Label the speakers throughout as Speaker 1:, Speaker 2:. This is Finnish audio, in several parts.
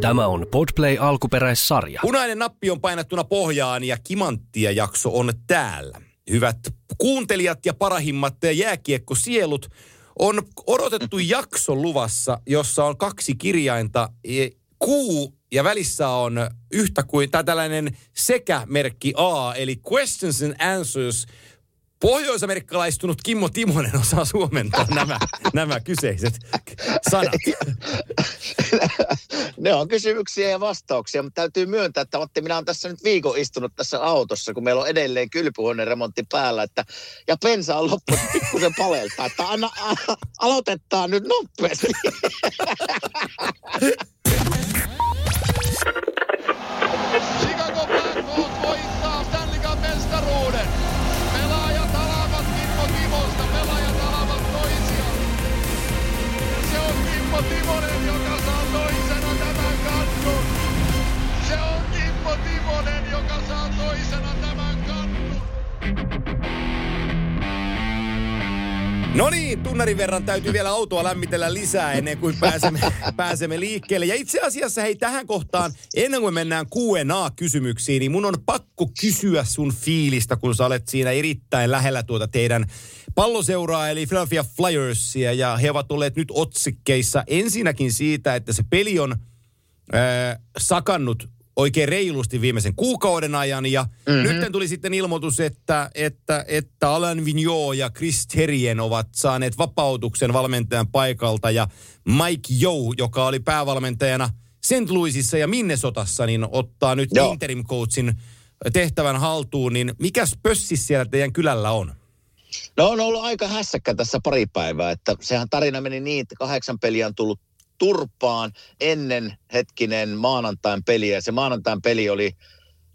Speaker 1: Tämä on Podplay alkuperäissarja.
Speaker 2: Punainen nappi on painattuna pohjaan ja Kimanttia jakso on täällä. Hyvät kuuntelijat ja parahimmat jääkiekkosielut, on odotettu jakso luvassa, jossa on kaksi kirjainta, e, kuu ja välissä on yhtä kuin, tai tällainen sekä-merkki A, eli questions and answers – Pohjoisamerikkalaistunut Kimmo Timonen osaa suomentaa nämä, nämä kyseiset sanat.
Speaker 3: ne on kysymyksiä ja vastauksia, mutta täytyy myöntää, että Matti, minä olen tässä nyt viikon istunut tässä autossa, kun meillä on edelleen kylpyhuoneen remontti päällä, että, ja pensa on loppu pikkusen palelta, että anna, a, aloitetaan nyt nopeasti.
Speaker 4: Kimmo Timonen, joka saa toisena tämän kannun. Se on Kimmo Timonen, joka saa toisena tämän kannun.
Speaker 2: No niin, tunnarin verran täytyy vielä autoa lämmitellä lisää ennen kuin pääsemme, pääsemme liikkeelle. Ja itse asiassa hei tähän kohtaan, ennen kuin mennään Q&A-kysymyksiin, niin mun on pakko kysyä sun fiilistä, kun sä olet siinä erittäin lähellä tuota teidän palloseuraa, eli Philadelphia Flyersia, ja he ovat olleet nyt otsikkeissa ensinnäkin siitä, että se peli on äh, sakannut oikein reilusti viimeisen kuukauden ajan. Ja mm-hmm. nyt tuli sitten ilmoitus, että, että, että Alan Vigneault ja Chris Terrien ovat saaneet vapautuksen valmentajan paikalta. Ja Mike Joe, joka oli päävalmentajana St. Louisissa ja Minnesotassa, niin ottaa nyt
Speaker 3: Joo.
Speaker 2: interim coachin tehtävän haltuun. Niin mikäs pössis siellä teidän kylällä on?
Speaker 3: No on ollut aika hässäkkä tässä pari päivää, että sehän tarina meni niin, että kahdeksan peliä on tullut turpaan ennen hetkinen maanantain peliä. Se maanantain peli oli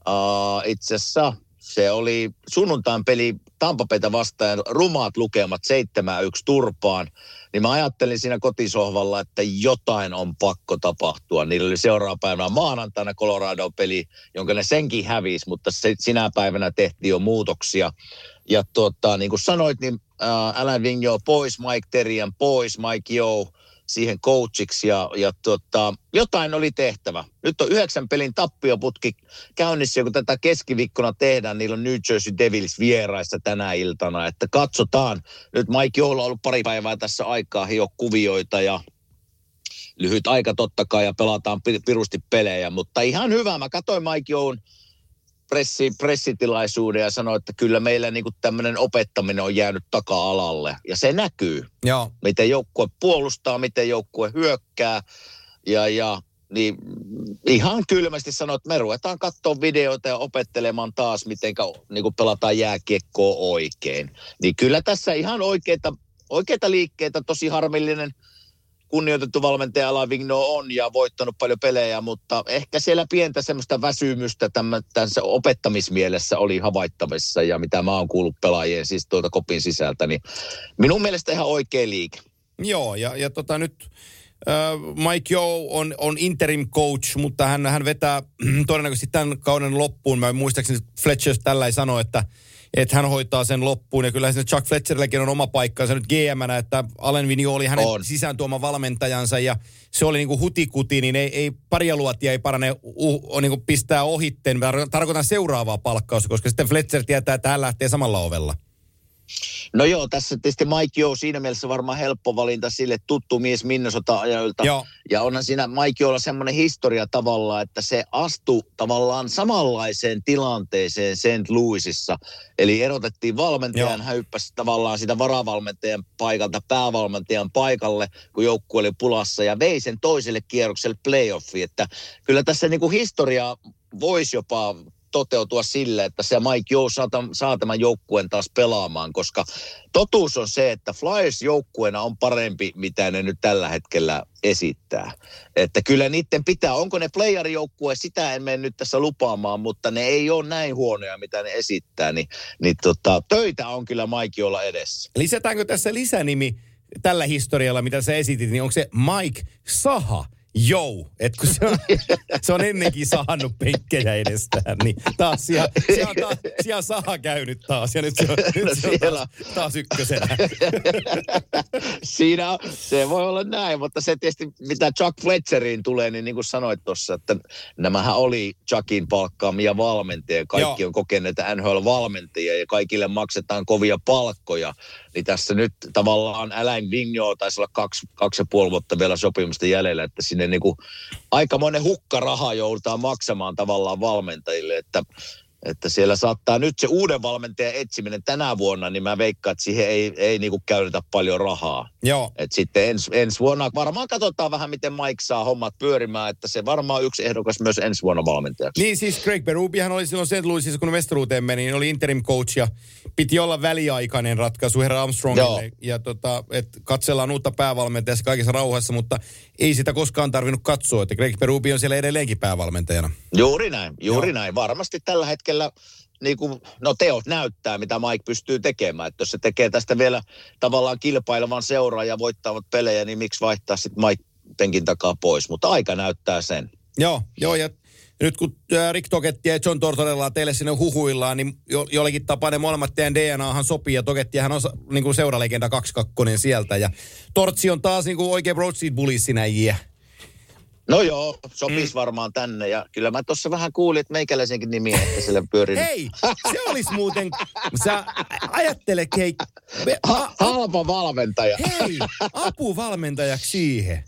Speaker 3: uh, itse asiassa, se oli sunnuntain peli Tampapeita vastaan, rumaat lukemat 7-1 turpaan. Niin mä ajattelin siinä kotisohvalla, että jotain on pakko tapahtua. Niillä oli seuraava päivänä maanantaina Colorado-peli, jonka ne senkin hävisi, mutta se, sinä päivänä tehtiin jo muutoksia. Ja tuota, niin kuin sanoit, niin Alan Vigneault pois, Mike Terian pois, Mike Joe siihen coachiksi ja, ja tota, jotain oli tehtävä. Nyt on yhdeksän pelin tappioputki käynnissä, kun tätä keskiviikkona tehdään. Niillä on New Jersey Devils vieraissa tänä iltana, että katsotaan. Nyt Mike Joella on ollut pari päivää tässä aikaa hio kuvioita ja lyhyt aika totta kai ja pelataan pi- pirusti pelejä, mutta ihan hyvä. Mä katsoin Mike Joen pressi, pressitilaisuuden ja sanoin, että kyllä meillä niinku tämmöinen opettaminen on jäänyt taka-alalle. Ja se näkyy,
Speaker 2: Joo.
Speaker 3: miten joukkue puolustaa, miten joukkue hyökkää. Ja, ja niin ihan kylmästi sanoin, että me ruvetaan katsoa videoita ja opettelemaan taas, miten niin pelataan jääkiekkoa oikein. Niin kyllä tässä ihan oikeita, oikeita liikkeitä, tosi harmillinen kunnioitettu valmentaja Alain Vigno on ja voittanut paljon pelejä, mutta ehkä siellä pientä semmoista väsymystä tässä opettamismielessä oli havaittavissa ja mitä mä oon kuullut pelaajien siis tuolta kopin sisältä, niin minun mielestä ihan oikea liike.
Speaker 2: Joo, ja, ja tota nyt Mike Joe on, on interim coach, mutta hän, hän vetää todennäköisesti tämän kauden loppuun. Mä muistaakseni Fletcher tällä ei sano, että, että hän hoitaa sen loppuun. Ja kyllä sinne Chuck Fletcherilläkin on oma paikkansa nyt gm että Allen Vigneault oli hänen
Speaker 3: On.
Speaker 2: sisään tuoma valmentajansa ja se oli niinku hutikuti, niin ei, ei paria luotia ei parane uh, niinku pistää ohitteen. Tarkoitan seuraavaa palkkausta, koska sitten Fletcher tietää, että hän lähtee samalla ovella.
Speaker 3: No joo, tässä tietysti Mike Joe siinä mielessä varmaan helppo valinta sille tuttu mies Minnesota-ajoilta.
Speaker 2: Joo.
Speaker 3: Ja onhan siinä Mike Joella semmoinen historia tavallaan, että se astui tavallaan samanlaiseen tilanteeseen St. Louisissa. Eli erotettiin valmentajan,
Speaker 2: Joo.
Speaker 3: hän hyppäsi tavallaan sitä varavalmentajan paikalta päävalmentajan paikalle, kun joukkue oli pulassa ja vei sen toiselle kierrokselle playoffiin. Että kyllä tässä niinku historia voisi jopa toteutua sille, että se Mike Joe saa, tam- saa tämän joukkueen taas pelaamaan, koska totuus on se, että Flyers joukkueena on parempi, mitä ne nyt tällä hetkellä esittää. Että kyllä niiden pitää, onko ne playerijoukkue, sitä en mene nyt tässä lupaamaan, mutta ne ei ole näin huonoja, mitä ne esittää, niin, niin tota, töitä on kyllä Mike Joella edessä.
Speaker 2: Lisätäänkö tässä lisänimi tällä historialla, mitä sä esitit, niin onko se Mike Saha, jou, että kun se on, se on ennenkin saanut penkkejä edestään, niin taas siellä, siellä, on taas, siellä saa käynyt taas ja nyt se on, nyt se on taas, taas ykkösenä.
Speaker 3: Siinä on, se voi olla näin, mutta se tietysti mitä Chuck Fletcheriin tulee, niin niin kuin sanoit tuossa, että nämähän oli Chuckin palkkaamia valmentajia. Kaikki Joo. on kokeneita NHL-valmentajia ja kaikille maksetaan kovia palkkoja. Niin tässä nyt tavallaan Alain Vigneault taisi olla kaksi, kaksi ja puoli vuotta vielä sopimusta jäljellä, että sinne niin kuin aikamoinen hukkaraha joudutaan maksamaan tavallaan valmentajille, että että siellä saattaa nyt se uuden valmentajan etsiminen tänä vuonna, niin mä veikkaan, että siihen ei, ei niinku käytetä paljon rahaa.
Speaker 2: Joo.
Speaker 3: Et sitten ens, ensi vuonna varmaan katsotaan vähän, miten Mike saa hommat pyörimään, että se varmaan yksi ehdokas myös ensi vuonna valmentajaksi.
Speaker 2: Niin siis Craig Berubihan oli silloin St. Louisissa, kun mestaruuteen meni, niin oli interim coach ja piti olla väliaikainen ratkaisu herra Armstrongille. Joo. Ja tota, et katsellaan uutta päävalmentajassa kaikessa rauhassa, mutta ei sitä koskaan tarvinnut katsoa, että Craig Berubi on siellä edelleenkin päävalmentajana.
Speaker 3: Juuri näin, juuri Joo. näin. Varmasti tällä hetkellä niin kuin, no teot näyttää, mitä Mike pystyy tekemään. Että jos se tekee tästä vielä tavallaan kilpailevan seuraa ja voittavat pelejä, niin miksi vaihtaa sitten Mike penkin takaa pois. Mutta aika näyttää sen.
Speaker 2: Joo, joo ja nyt kun Rick Toketti ja John Tortorella teille sinne huhuillaan, niin jo, jollakin tapaa ne molemmat teidän DNAhan sopii ja Tokettihan on niin kuin seuralegenda 22 sieltä ja Tortsi on taas niin kuin oikein Street Bullissinäjiä.
Speaker 3: No joo, sopisi mm. varmaan tänne. Ja kyllä mä tuossa vähän kuulin, että meikäläisenkin nimi, että siellä pyörii.
Speaker 2: Hei, se olisi muuten, sä ajattele, hei.
Speaker 3: Ha, halpa valmentaja.
Speaker 2: Hei, apuvalmentajaksi siihen.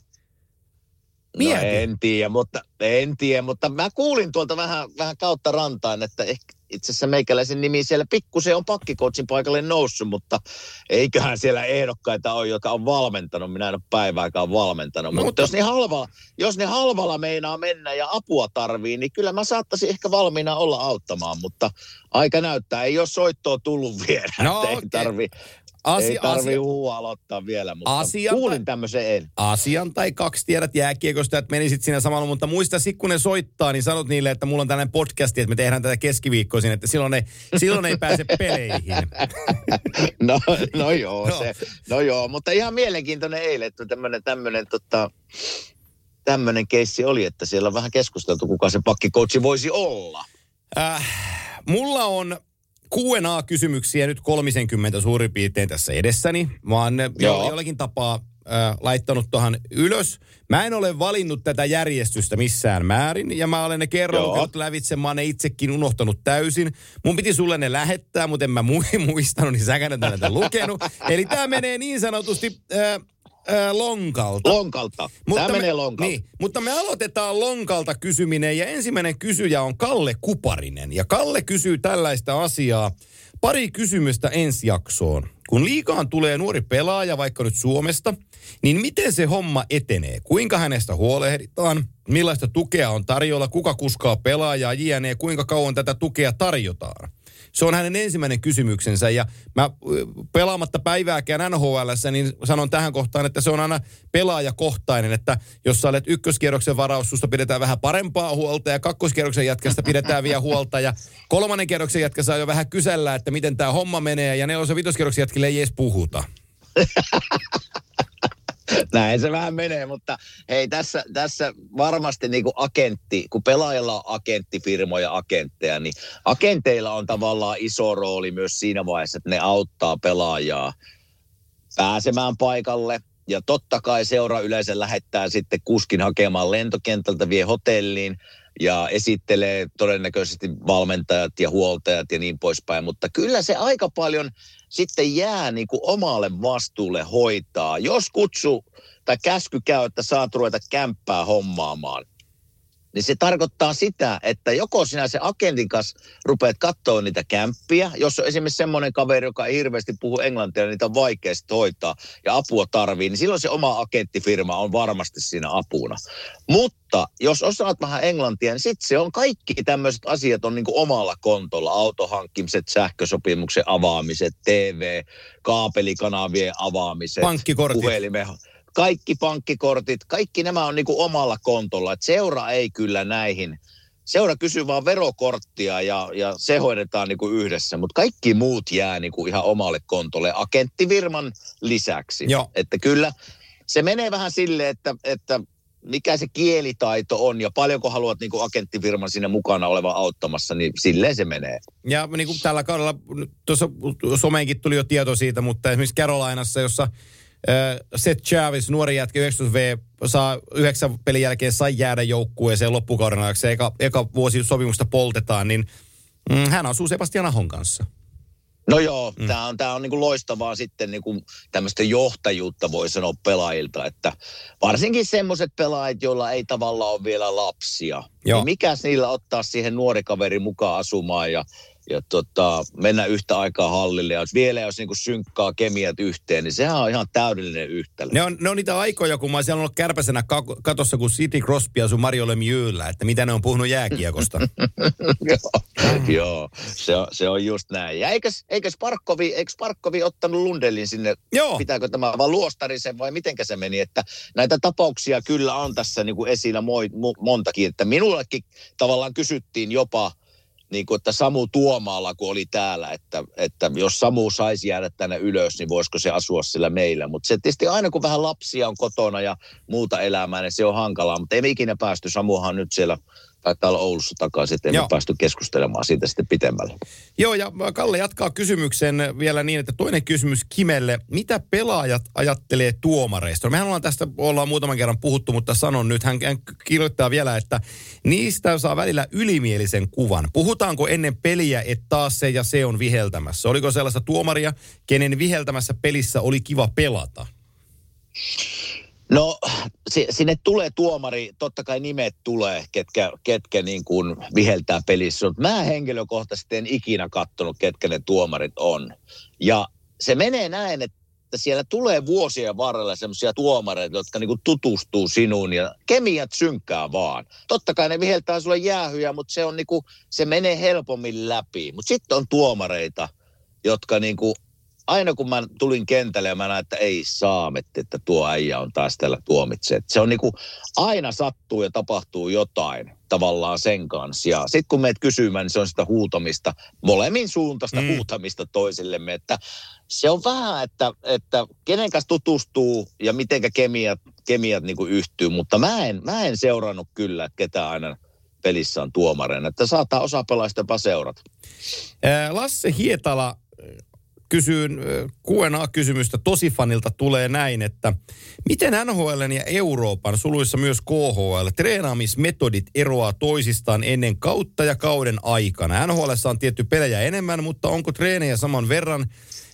Speaker 3: No en tiedä, mutta, en tiedä, mutta mä kuulin tuolta vähän, vähän kautta rantaan, että ehkä itse asiassa meikäläisen nimi siellä pikkusen on pakkikootsin paikalle noussut, mutta eiköhän siellä ehdokkaita ole, joka on valmentanut. Minä en ole päivääkään valmentanut. No, mutta jos ne, halvalla, jos ne halvalla meinaa mennä ja apua tarvii, niin kyllä mä saattaisin ehkä valmiina olla auttamaan, mutta aika näyttää. Ei ole soittoa tullut vielä. No, ei okay. tarvi, Asia, Ei tarvi asia, aloittaa vielä, mutta asian kuulin tämmöisen en.
Speaker 2: Asian tai kaksi tiedät jääkiekosta, että menisit siinä samalla, mutta muista, kun ne soittaa, niin sanot niille, että mulla on tällainen podcast, että me tehdään tätä keskiviikkoisin, että silloin ei, silloin ei pääse peleihin.
Speaker 3: no, no joo, no. Se, no joo, mutta ihan mielenkiintoinen eilen, että tämmöinen, tämmöinen tota, tämmöinen keissi oli, että siellä on vähän keskusteltu, kuka se pakkikoutsi voisi olla.
Speaker 2: Äh, mulla on Q&A-kysymyksiä nyt 30 suurin piirtein tässä edessäni. Mä oon jo, jollakin tapaa äh, laittanut tuohon ylös. Mä en ole valinnut tätä järjestystä missään määrin, ja mä olen ne kerran lukenut lävitse, mä oon ne itsekin unohtanut täysin. Mun piti sulle ne lähettää, mutta en mä muistanut, niin säkään et näitä lukenut. Eli tämä menee niin sanotusti... Äh, äh, lonkalta.
Speaker 3: Lonkalta. Mutta Tämä me, menee lonkalta. Niin,
Speaker 2: mutta me aloitetaan lonkalta kysyminen ja ensimmäinen kysyjä on Kalle Kuparinen. Ja Kalle kysyy tällaista asiaa. Pari kysymystä ensi jaksoon. Kun liikaan tulee nuori pelaaja vaikka nyt Suomesta, niin miten se homma etenee? Kuinka hänestä huolehditaan? Millaista tukea on tarjolla? Kuka kuskaa pelaajaa? JNE, kuinka kauan tätä tukea tarjotaan? Se on hänen ensimmäinen kysymyksensä ja mä pelaamatta päivääkään NHL, niin sanon tähän kohtaan, että se on aina pelaajakohtainen, että jos sä olet ykköskierroksen varaus, susta pidetään vähän parempaa huolta ja kakkoskierroksen jätkästä pidetään vielä huolta ja kolmannen kierroksen jätkä saa jo vähän kysellä, että miten tämä homma menee ja nelosen vitoskierroksen jätkille ei edes puhuta.
Speaker 3: Näin se vähän menee, mutta hei tässä, tässä varmasti niin kuin agentti, kun pelaajalla on agenttifirmoja, agentteja, niin agenteilla on tavallaan iso rooli myös siinä vaiheessa, että ne auttaa pelaajaa pääsemään paikalle. Ja totta kai seura yleensä lähettää sitten kuskin hakemaan lentokentältä, vie hotelliin ja esittelee todennäköisesti valmentajat ja huoltajat ja niin poispäin. Mutta kyllä se aika paljon sitten jää niin kuin omalle vastuulle hoitaa. Jos kutsu tai käsky käy, että saat ruveta kämppää hommaamaan, niin se tarkoittaa sitä, että joko sinä se agentin kanssa rupeat katsoa niitä kämppiä, jos on esimerkiksi semmoinen kaveri, joka ei hirveästi puhu englantia, niin niitä on vaikea hoitaa ja apua tarvii, niin silloin se oma agenttifirma on varmasti siinä apuna. Mutta jos osaat vähän englantia, niin sitten se on kaikki tämmöiset asiat on niin omalla kontolla. Autohankkimiset, sähkösopimuksen avaamiset, TV, kaapelikanavien avaamiset,
Speaker 2: Pankkikortit. puhelimen
Speaker 3: kaikki pankkikortit, kaikki nämä on niin kuin omalla kontolla. Et seura ei kyllä näihin, seura kysyy vaan verokorttia ja, ja se hoidetaan niin kuin yhdessä, mutta kaikki muut jää niin kuin ihan omalle kontolle agenttivirman lisäksi.
Speaker 2: Joo.
Speaker 3: Että kyllä se menee vähän silleen, että, että mikä se kielitaito on ja paljonko haluat niin kuin agenttifirman sinne mukana oleva auttamassa, niin silleen se menee.
Speaker 2: Ja niin kuin tällä kaudella, tuossa someenkin tuli jo tieto siitä, mutta esimerkiksi Carolinassa, jossa Seth Chavis, nuori jätkä 19V, saa yhdeksän pelin jälkeen sai jäädä joukkueeseen loppukauden ajaksi, eka, eka vuosi sopimusta poltetaan, niin mm, hän asuu Sebastian Ahon kanssa.
Speaker 3: No joo, mm. tämä on, tää on niinku loistavaa sitten niinku tämmöistä johtajuutta voi sanoa pelaajilta, että varsinkin semmoiset pelaajat, joilla ei tavallaan ole vielä lapsia. Joo. Niin mikäs niillä ottaa siihen nuori kaveri mukaan asumaan ja ja tota, mennä yhtä aikaa hallille. Ja vielä jos niinku synkkaa kemiat yhteen, niin sehän on ihan täydellinen yhtälö.
Speaker 2: Ne on, ne on niitä aikoja, kun mä oon ollut kärpäsenä katossa, kun City Crosby asui Mario Lemieuxllä, että mitä ne on puhunut jääkiekosta.
Speaker 3: joo, joo se, on, se on just näin. Ja eikös, eikös Parkkovi, eikös Parkkovi ottanut Lundelin sinne, joo. pitääkö tämä vaan luostarisen vai mitenkä se meni, että näitä tapauksia kyllä on tässä niinku esillä moi, mo, montakin, että minullekin tavallaan kysyttiin jopa – niin kuin, että Samu Tuomaalla, kun oli täällä, että, että jos Samu saisi jäädä tänne ylös, niin voisiko se asua sillä meillä. Mutta se tietysti aina, kun vähän lapsia on kotona ja muuta elämää, niin se on hankalaa. Mutta ei me ikinä päästy. Samuhan nyt siellä taitaa olla Oulussa takaisin, että emme päästy keskustelemaan siitä sitten pitemmälle.
Speaker 2: Joo, ja Kalle jatkaa kysymyksen vielä niin, että toinen kysymys Kimelle. Mitä pelaajat ajattelee tuomareista? Mehän ollaan tästä, ollaan muutaman kerran puhuttu, mutta sanon nyt, hän kirjoittaa vielä, että niistä saa välillä ylimielisen kuvan. Puhutaanko ennen peliä, että taas se ja se on viheltämässä? Oliko sellaista tuomaria, kenen viheltämässä pelissä oli kiva pelata?
Speaker 3: No sinne tulee tuomari, totta kai nimet tulee, ketkä, ketkä niin kuin viheltää pelissä. Mutta mä henkilökohtaisesti en ikinä katsonut, ketkä ne tuomarit on. Ja se menee näin, että siellä tulee vuosien varrella semmoisia tuomareita, jotka niinku tutustuu sinuun ja kemiat synkkää vaan. Totta kai ne viheltää sulle jäähyjä, mutta se, on niinku, se menee helpommin läpi. Mutta sitten on tuomareita, jotka niinku aina kun mä tulin kentälle ja mä näin, että ei saametti, että tuo äijä on taas täällä tuomitsee. Se on niin kuin, aina sattuu ja tapahtuu jotain tavallaan sen kanssa. Ja sitten kun meet kysymään, niin se on sitä huutamista, molemmin suuntaista mm. huutamista toisillemme. Että se on vähän, että, että kenen kanssa tutustuu ja mitenkä kemiat, kemiat niin kuin yhtyy. Mutta mä en, mä en seurannut kyllä, että ketä aina pelissä on tuomareina. Että saattaa osa pelaajista jopa seurata.
Speaker 2: Lasse Hietala kysyyn Q&A-kysymystä tosifanilta tulee näin, että miten NHL ja Euroopan, suluissa myös KHL, treenaamismetodit eroaa toisistaan ennen kautta ja kauden aikana? NHL on tietty pelejä enemmän, mutta onko treenejä saman verran?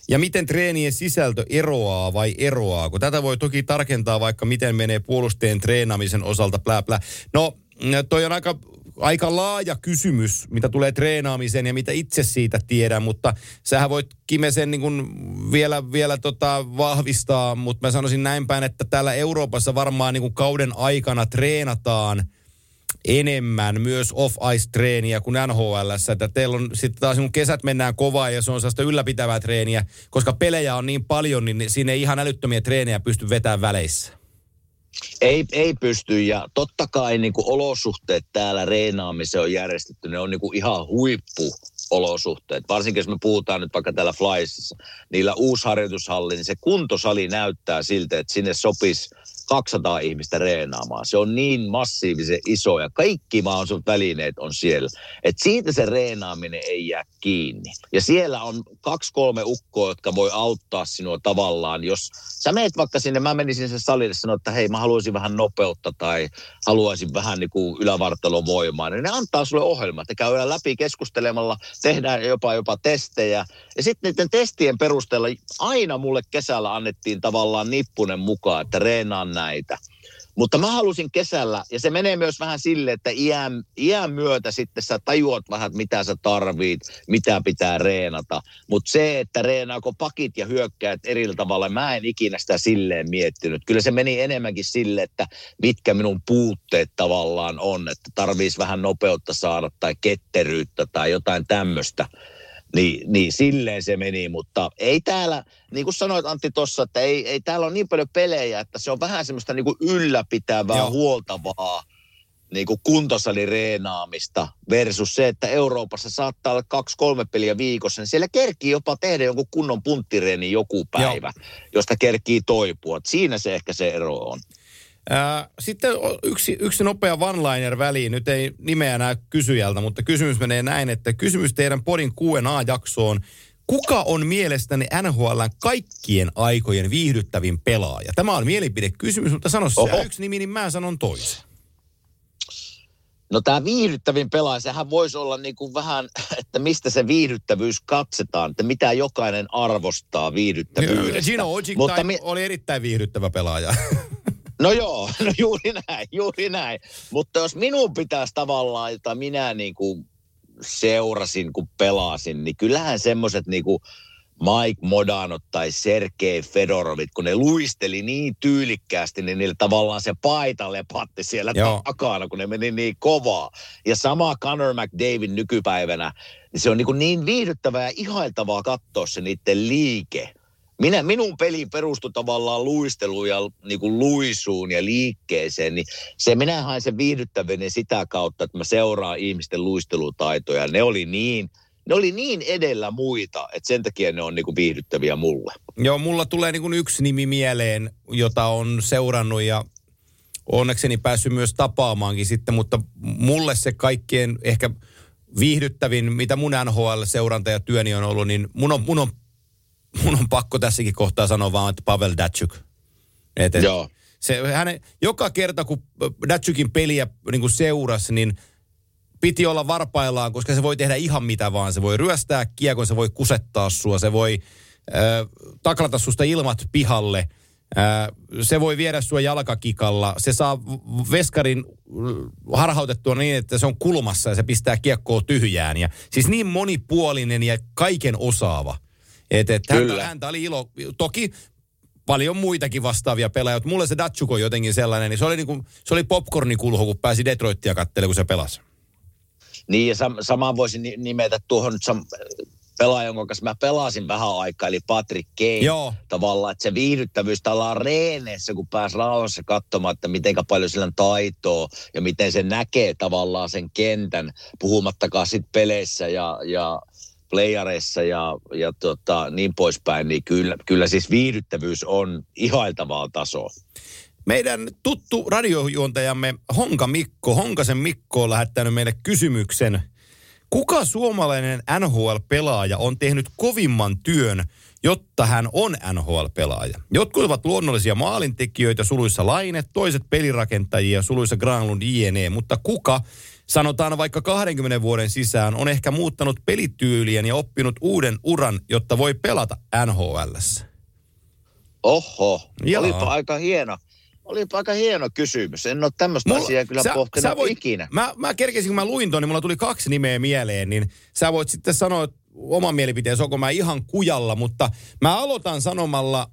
Speaker 2: Ja miten treenien sisältö eroaa vai eroaa? Kun tätä voi toki tarkentaa vaikka miten menee puolusteen treenaamisen osalta, plää, plää. No, toi on aika aika laaja kysymys, mitä tulee treenaamiseen ja mitä itse siitä tiedän, mutta sähän voit Kime sen niin kuin vielä, vielä tota vahvistaa, mutta mä sanoisin näin päin, että täällä Euroopassa varmaan niin kuin kauden aikana treenataan enemmän myös off-ice-treeniä kuin NHL. Että teillä on sitten taas niin kesät mennään kovaa ja se on sellaista ylläpitävää treeniä, koska pelejä on niin paljon, niin siinä ei ihan älyttömiä treenejä pysty vetämään väleissä.
Speaker 3: Ei, ei pysty ja totta kai niin kuin olosuhteet täällä reenaamiseen on järjestetty, ne on niin kuin ihan huippu olosuhteet. Varsinkin jos me puhutaan nyt vaikka täällä Flysissa, niillä uusi harjoitushalli, niin se kuntosali näyttää siltä, että sinne sopisi 200 ihmistä reenaamaan. Se on niin massiivisen iso ja kaikki mahdolliset välineet on siellä. Et siitä se reenaaminen ei jää kiinni. Ja siellä on kaksi kolme ukkoa, jotka voi auttaa sinua tavallaan. Jos sä meet vaikka sinne, mä menisin sen salille sanoa, että hei mä haluaisin vähän nopeutta tai haluaisin vähän niin kuin ylävartalon voimaa, niin ne antaa sulle ohjelmat. Te käydään läpi keskustelemalla, tehdään jopa jopa testejä. Ja sitten niiden testien perusteella aina mulle kesällä annettiin tavallaan nippunen mukaan, että reenaan näitä. Mutta mä halusin kesällä, ja se menee myös vähän sille, että iän, iän myötä sitten sä tajuat vähän, mitä sä tarvit, mitä pitää reenata. Mutta se, että reenaako pakit ja hyökkäät eri tavalla, mä en ikinä sitä silleen miettinyt. Kyllä se meni enemmänkin sille, että mitkä minun puutteet tavallaan on, että tarvitsisi vähän nopeutta saada tai ketteryyttä tai jotain tämmöistä. Niin, niin silleen se meni, mutta ei täällä, niin kuin sanoit Antti tuossa, että ei, ei täällä ole niin paljon pelejä, että se on vähän semmoista niin kuin ylläpitävää, Joo. huoltavaa niin kuin kuntosalireenaamista versus se, että Euroopassa saattaa olla kaksi-kolme peliä viikossa, niin siellä kerkii jopa tehdä jonkun kunnon punttireeni joku päivä, Joo. josta kerkii toipua. Et siinä se ehkä se ero on.
Speaker 2: Ää, sitten yksi, yksi nopea one-liner väliin. Nyt ei nimeä näy kysyjältä, mutta kysymys menee näin, että kysymys teidän podin Q&A-jaksoon. Kuka on mielestäni NHL kaikkien aikojen viihdyttävin pelaaja? Tämä on mielipidekysymys, mutta sano se yksi nimi, niin mä sanon toisen.
Speaker 3: No tämä viihdyttävin pelaaja, sehän voisi olla niin kuin vähän, että mistä se viihdyttävyys katsetaan, että mitä jokainen arvostaa viihdyttävyydestä.
Speaker 2: Gino Mutta mi- oli erittäin viihdyttävä pelaaja.
Speaker 3: No joo, no juuri näin, juuri näin. Mutta jos minun pitäisi tavallaan, jota minä niin kuin seurasin, kun pelasin, niin kyllähän semmoiset niin kuin Mike Modanot tai Sergei Fedorovit, kun ne luisteli niin tyylikkäästi, niin niillä tavallaan se paita lepatti siellä Joo. takana, kun ne meni niin kovaa. Ja sama Conor McDavid nykypäivänä, niin se on niin, niin viihdyttävää ja ihailtavaa katsoa se niiden liike. Minä, minun peli perustui tavallaan luisteluun ja niin kuin luisuun ja liikkeeseen, niin se minä hain sen viihdyttävyyden sitä kautta, että mä seuraan ihmisten luistelutaitoja. Ne oli niin, ne oli niin edellä muita, että sen takia ne on niin kuin viihdyttäviä mulle.
Speaker 2: Joo, mulla tulee niin kuin yksi nimi mieleen, jota on seurannut ja onnekseni päässyt myös tapaamaankin sitten, mutta mulle se kaikkien ehkä viihdyttävin, mitä mun NHL-seuranta ja työni on ollut, niin mun on, mun on mun on pakko tässäkin kohtaa sanoa vaan, että Pavel Datsuk. Et, et, Joo. Se, hänen, joka kerta, kun Datsukin peliä niin seurasi, niin piti olla varpaillaan, koska se voi tehdä ihan mitä vaan. Se voi ryöstää kiekon, se voi kusettaa sua, se voi äh, taklata susta ilmat pihalle. Äh, se voi viedä sua jalkakikalla. Se saa veskarin harhautettua niin, että se on kulmassa ja se pistää kiekkoa tyhjään. Ja, siis niin monipuolinen ja kaiken osaava. Et, et häntä, häntä oli ilo. Toki paljon muitakin vastaavia pelaajia, mutta mulle se Datsuk on jotenkin sellainen, niin se oli, niinku, se oli popcornikulho, kun pääsi Detroittia kattelemaan, kun se pelasi.
Speaker 3: Niin, ja sam- samaan voisin nimetä tuohon nyt sam- pelaajan, jonka kanssa mä pelasin vähän aikaa, eli Patrick Kane. Joo. Tavallaan, että se viihdyttävyys tavallaan reeneessä, kun pääsi rauhassa katsomaan, että miten paljon sillä on taitoa ja miten se näkee tavallaan sen kentän, puhumattakaan sitten peleissä ja, ja playareissa ja, ja tota, niin poispäin, niin kyllä, kyllä siis viihdyttävyys on ihailtavaa tasoa.
Speaker 2: Meidän tuttu radiojuontajamme Honka Mikko, Honkasen Mikko on lähettänyt meille kysymyksen. Kuka suomalainen NHL-pelaaja on tehnyt kovimman työn, jotta hän on NHL-pelaaja? Jotkut ovat luonnollisia maalintekijöitä, suluissa Laine, toiset pelirakentajia, suluissa Granlund, JNE, mutta kuka sanotaan vaikka 20 vuoden sisään, on ehkä muuttanut pelityylien ja oppinut uuden uran, jotta voi pelata NHL.
Speaker 3: Oho, Jaa. olipa aika hieno. Olipa aika hieno kysymys. En ole tämmöistä mulla, asiaa kyllä sä, pohtinut sä voit, ikinä.
Speaker 2: Mä, mä kerkesin, kun mä luin ton, niin mulla tuli kaksi nimeä mieleen, niin sä voit sitten sanoa oman mielipiteen, onko mä ihan kujalla, mutta mä aloitan sanomalla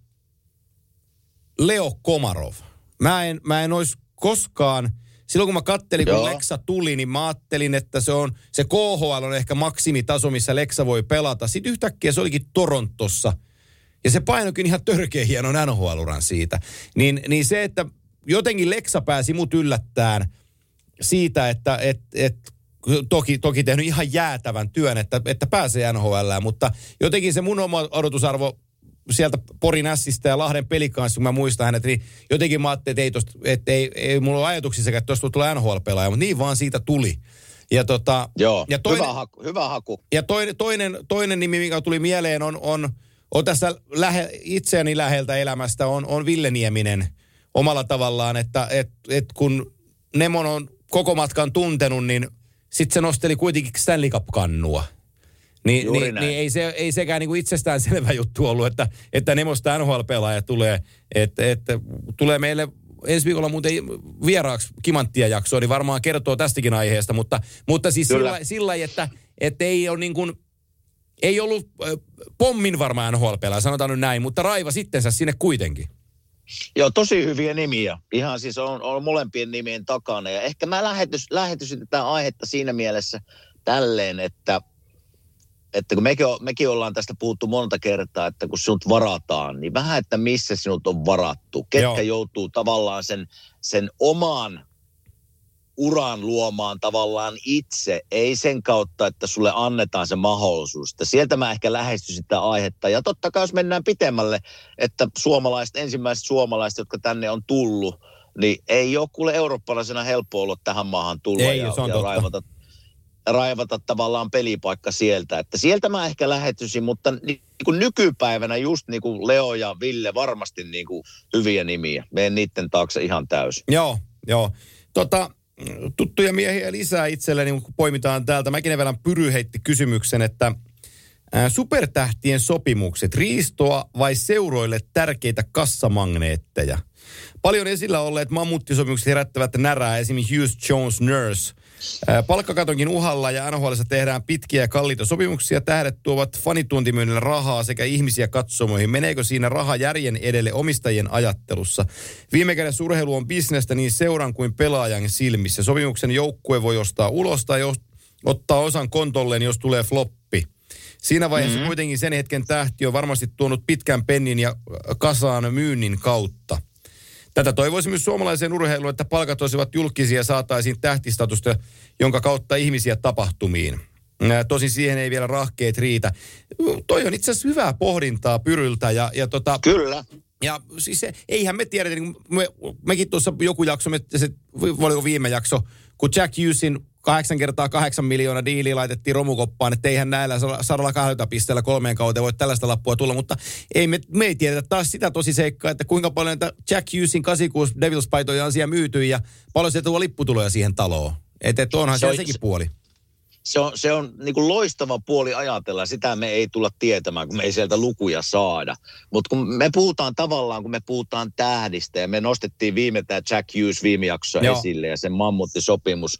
Speaker 2: Leo Komarov. Mä en, mä en olisi koskaan silloin kun mä kattelin, kun Joo. Lexa tuli, niin mä ajattelin, että se on, se KHL on ehkä maksimitaso, missä Lexa voi pelata. Sitten yhtäkkiä se olikin Torontossa. Ja se painokin ihan törkeä hienon NHL-uran siitä. Niin, niin se, että jotenkin Lexa pääsi mut yllättään siitä, että et, et, toki, toki tehnyt ihan jäätävän työn, että, että pääsee NHL, mutta jotenkin se mun oma odotusarvo sieltä Porin Ässistä ja Lahden pelikanssa, kun mä muistan hänet, niin jotenkin mä ajattelin, että ei, tosta, että ei, ei mulla ole ajatuksissa, että tuosta tulee NHL-pelaaja, mutta niin vaan siitä tuli.
Speaker 3: Ja tota, Joo, ja toinen, hyvä, haku, hyvä haku.
Speaker 2: Ja toinen, toinen, toinen nimi, mikä tuli mieleen, on, on, on tässä lähe, itseäni läheltä elämästä, on, on Ville Nieminen omalla tavallaan, että et, et kun Nemon on koko matkan tuntenut, niin sitten se nosteli kuitenkin Stanley Cup-kannua. Niin, niin, niin ei, se, ei sekään niin kuin itsestään selvä juttu ollut, että, että Nemosta NHL-pelaaja tulee, että, että tulee meille ensi viikolla muuten vieraaksi Kimanttia jaksoa, niin varmaan kertoo tästäkin aiheesta, mutta, mutta siis sillä, sillä että, että ei ole niin kuin, ei ollut pommin varmaan NHL-pelaaja, sanotaan nyt näin, mutta raiva sittensä sinne kuitenkin.
Speaker 3: Joo, tosi hyviä nimiä. Ihan siis on, on molempien nimien takana. Ja ehkä mä lähetys, lähetysin tätä aihetta siinä mielessä tälleen, että että kun mekin, mekin ollaan tästä puhuttu monta kertaa, että kun sinut varataan, niin vähän, että missä sinut on varattu. Ketkä Joo. joutuu tavallaan sen, sen oman uran luomaan tavallaan itse, ei sen kautta, että sulle annetaan se mahdollisuus. Että sieltä mä ehkä lähestyn sitä aihetta. Ja totta kai jos mennään pitemmälle, että suomalaiset, ensimmäiset suomalaiset, jotka tänne on tullut, niin ei ole kuule eurooppalaisena helppo olla tähän maahan tulla
Speaker 2: Ei,
Speaker 3: ja,
Speaker 2: se on
Speaker 3: ja
Speaker 2: totta.
Speaker 3: raivata, raivata tavallaan pelipaikka sieltä. Että sieltä mä ehkä lähetyisin, mutta ni- niin kuin nykypäivänä just niin kuin Leo ja Ville varmasti niin kuin hyviä nimiä. Menen niiden taakse ihan täysin.
Speaker 2: Joo, joo. Tota, tuttuja miehiä lisää itselleni, kun poimitaan täältä. Mäkin vielä Pyry heitti kysymyksen, että supertähtien sopimukset, riistoa vai seuroille tärkeitä kassamagneetteja? Paljon esillä olleet mammuttisopimukset herättävät närää, esimerkiksi Hughes Jones Nurse. Palkkakatonkin uhalla ja NHL tehdään pitkiä ja kalliita sopimuksia. Tähdet tuovat fanituontimyynnillä rahaa sekä ihmisiä katsomoihin. Meneekö siinä raha järjen edelle omistajien ajattelussa? Viime kädessä urheilu on bisnestä niin seuran kuin pelaajan silmissä. Sopimuksen joukkue voi ostaa ulos tai jos, ottaa osan kontolleen, jos tulee floppi. Siinä vaiheessa mm-hmm. kuitenkin sen hetken tähti on varmasti tuonut pitkän pennin ja kasaan myynnin kautta. Tätä toivoisi myös suomalaiseen urheiluun, että palkat olisivat julkisia ja saataisiin tähtistatusta, jonka kautta ihmisiä tapahtumiin. Tosin siihen ei vielä rahkeet riitä. Toi on itse asiassa hyvää pohdintaa Pyryltä ja, ja tota,
Speaker 3: Kyllä.
Speaker 2: ja siis se, eihän me tiedetä, niin me, mekin tuossa joku jakso, me, se, oliko viime jakso, kun Jack Hughesin kahdeksan kertaa kahdeksan miljoonaa diiliä laitettiin romukoppaan, että eihän näillä 120 pisteellä kolmeen kauteen voi tällaista lappua tulla, mutta ei me, me ei tiedetä taas sitä tosi seikkaa, että kuinka paljon näitä Jack Hughesin 86 Devils-paitoja on siellä myyty ja paljon sieltä tuo lipputuloja siihen taloon. Että et onhan
Speaker 3: Se on-
Speaker 2: sekin puoli.
Speaker 3: se on, se on niin kuin loistava puoli ajatella. Sitä me ei tulla tietämään, kun me ei sieltä lukuja saada. Mutta kun me puhutaan tavallaan, kun me puhutaan tähdistä, ja me nostettiin viime tämä Jack Hughes viime jaksossa
Speaker 2: Joo.
Speaker 3: esille, ja sen mammuttisopimus.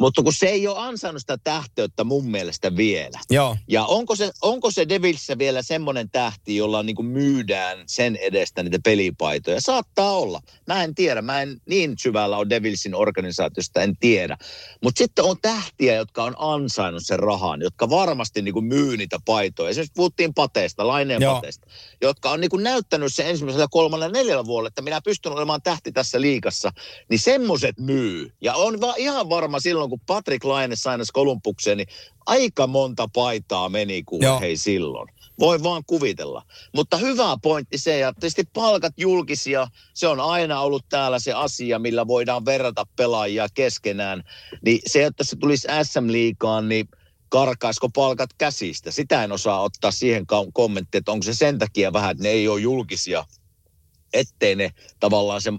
Speaker 3: Mutta kun se ei ole ansainnut sitä tähteyttä mun mielestä vielä.
Speaker 2: Joo.
Speaker 3: Ja onko se, onko se Devilsissä vielä semmoinen tähti, jolla niin kuin myydään sen edestä niitä pelipaitoja? Saattaa olla. Mä en tiedä. Mä en niin syvällä ole Devilsin organisaatiosta, en tiedä. Mutta sitten on tähtiä, jotka on ansainnut sen rahan, jotka varmasti niin kuin myy niitä paitoja. Esimerkiksi puhuttiin pateesta, laineen
Speaker 2: Joo.
Speaker 3: pateesta, jotka on niin kuin näyttänyt sen ensimmäisellä kolmannella neljällä vuodella, että minä pystyn olemaan tähti tässä liikassa. Niin semmoset myy. Ja on va- ihan varma silloin, kun Patrick Laine sainasi Kolumbukseen, niin aika monta paitaa meni kuin
Speaker 2: Joo.
Speaker 3: hei silloin. Voi vaan kuvitella. Mutta hyvä pointti se, ja tietysti palkat julkisia, se on aina ollut täällä se asia, millä voidaan verrata pelaajia keskenään. Niin se, että se tulisi SM-liikaan, niin karkaisiko palkat käsistä? Sitä en osaa ottaa siihen kommenttiin, että onko se sen takia vähän, että ne ei ole julkisia, ettei ne tavallaan se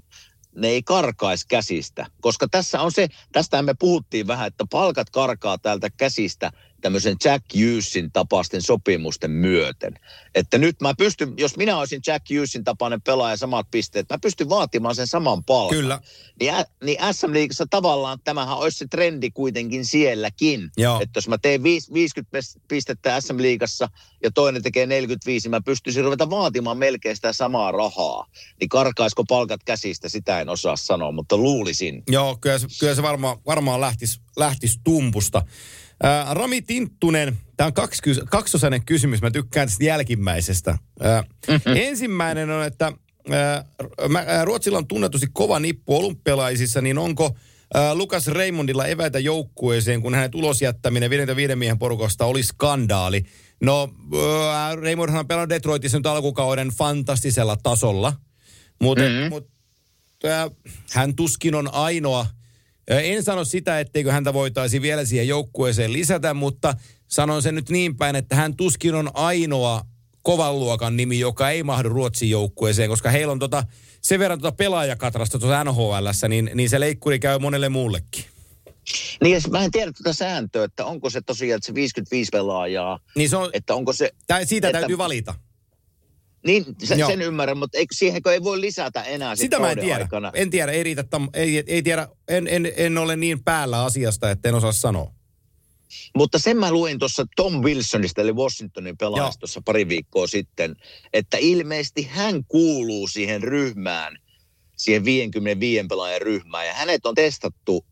Speaker 3: ne ei karkaisi käsistä. Koska tässä on se, tästä me puhuttiin vähän, että palkat karkaa täältä käsistä tämmöisen Jack Hughesin tapaisten sopimusten myöten. Että nyt mä pystyn, jos minä olisin Jack Hughesin tapainen pelaaja samat pisteet, mä pystyn vaatimaan sen saman palkan.
Speaker 2: Kyllä.
Speaker 3: Niin, ä- niin SM-liigassa tavallaan tämähän olisi se trendi kuitenkin sielläkin.
Speaker 2: Joo.
Speaker 3: Että jos mä teen viis- 50 pes- pistettä SM-liigassa ja toinen tekee 45, mä pystyisin ruveta vaatimaan melkein sitä samaa rahaa. Niin karkaisiko palkat käsistä, sitä en osaa sanoa, mutta luulisin.
Speaker 2: Joo, kyllä se, kyllä se varmaan, varmaan lähtisi lähtis tumpusta. Ää, Rami Tinttunen, tämä on kaksi, kaksosainen kysymys, mä tykkään tästä jälkimmäisestä. Ää, Ensimmäinen on, että ää, Ruotsilla on tunnetusti kova nippu olympialaisissa, niin onko ää, Lukas Raymondilla eväitä joukkueeseen, kun hänet ulos jättäminen 55 miehen porukasta oli skandaali. No, ää, Raymondhan on pelannut Detroitissa nyt alkukauden fantastisella tasolla, mutta mm-hmm. mut, hän tuskin on ainoa. En sano sitä, etteikö häntä voitaisiin vielä siihen joukkueeseen lisätä, mutta sanon sen nyt niin päin, että hän tuskin on ainoa kovan luokan nimi, joka ei mahdu Ruotsin joukkueeseen, koska heillä on tota, sen verran tota pelaajakatrasta tuossa NHLssä, niin, niin se leikkuri käy monelle muullekin.
Speaker 3: Niin ja mä en tiedä tuota sääntöä, että onko se tosiaan että se 55 pelaajaa,
Speaker 2: Niin se on,
Speaker 3: että onko se,
Speaker 2: tää, siitä
Speaker 3: että-
Speaker 2: täytyy valita.
Speaker 3: Niin sen,
Speaker 2: Joo.
Speaker 3: ymmärrän, mutta eikö, siihenkö ei voi lisätä enää sit
Speaker 2: Sitä mä en tiedä.
Speaker 3: Aikana.
Speaker 2: En tiedä, ei riitä, tam, ei, ei tiedä, en, en, en ole niin päällä asiasta, että en osaa sanoa.
Speaker 3: Mutta sen mä luin tuossa Tom Wilsonista, eli Washingtonin pelaajasta tuossa pari viikkoa sitten, että ilmeisesti hän kuuluu siihen ryhmään, siihen 55 pelaajan ryhmään, ja hänet on testattu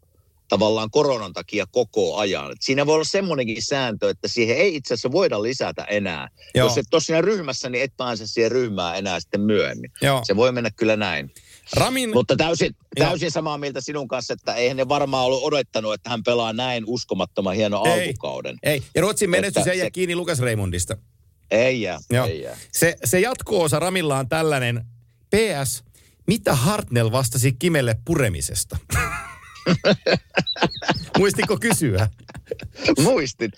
Speaker 3: tavallaan koronan takia koko ajan. Et siinä voi olla semmoinenkin sääntö, että siihen ei itse asiassa voida lisätä enää.
Speaker 2: Joo.
Speaker 3: Jos et ole siinä ryhmässä, niin et pääse siihen ryhmään enää sitten myöhemmin.
Speaker 2: Joo.
Speaker 3: Se voi mennä kyllä näin.
Speaker 2: Ramin,
Speaker 3: Mutta täysin,
Speaker 2: Joo.
Speaker 3: täysin samaa mieltä sinun kanssa, että eihän ne varmaan ollut odottanut, että hän pelaa näin uskomattoman hienon
Speaker 2: Ei.
Speaker 3: alkukauden.
Speaker 2: ei. Ja Ruotsin menestys ei jää
Speaker 3: se-
Speaker 2: kiinni Lukas Raymondista.
Speaker 3: Ei jää,
Speaker 2: Joo.
Speaker 3: ei jää.
Speaker 2: Se, se jatko-osa Ramilla on tällainen. PS, mitä Hartnell vastasi Kimelle puremisesta? Muistiko kysyä?
Speaker 3: Muistin.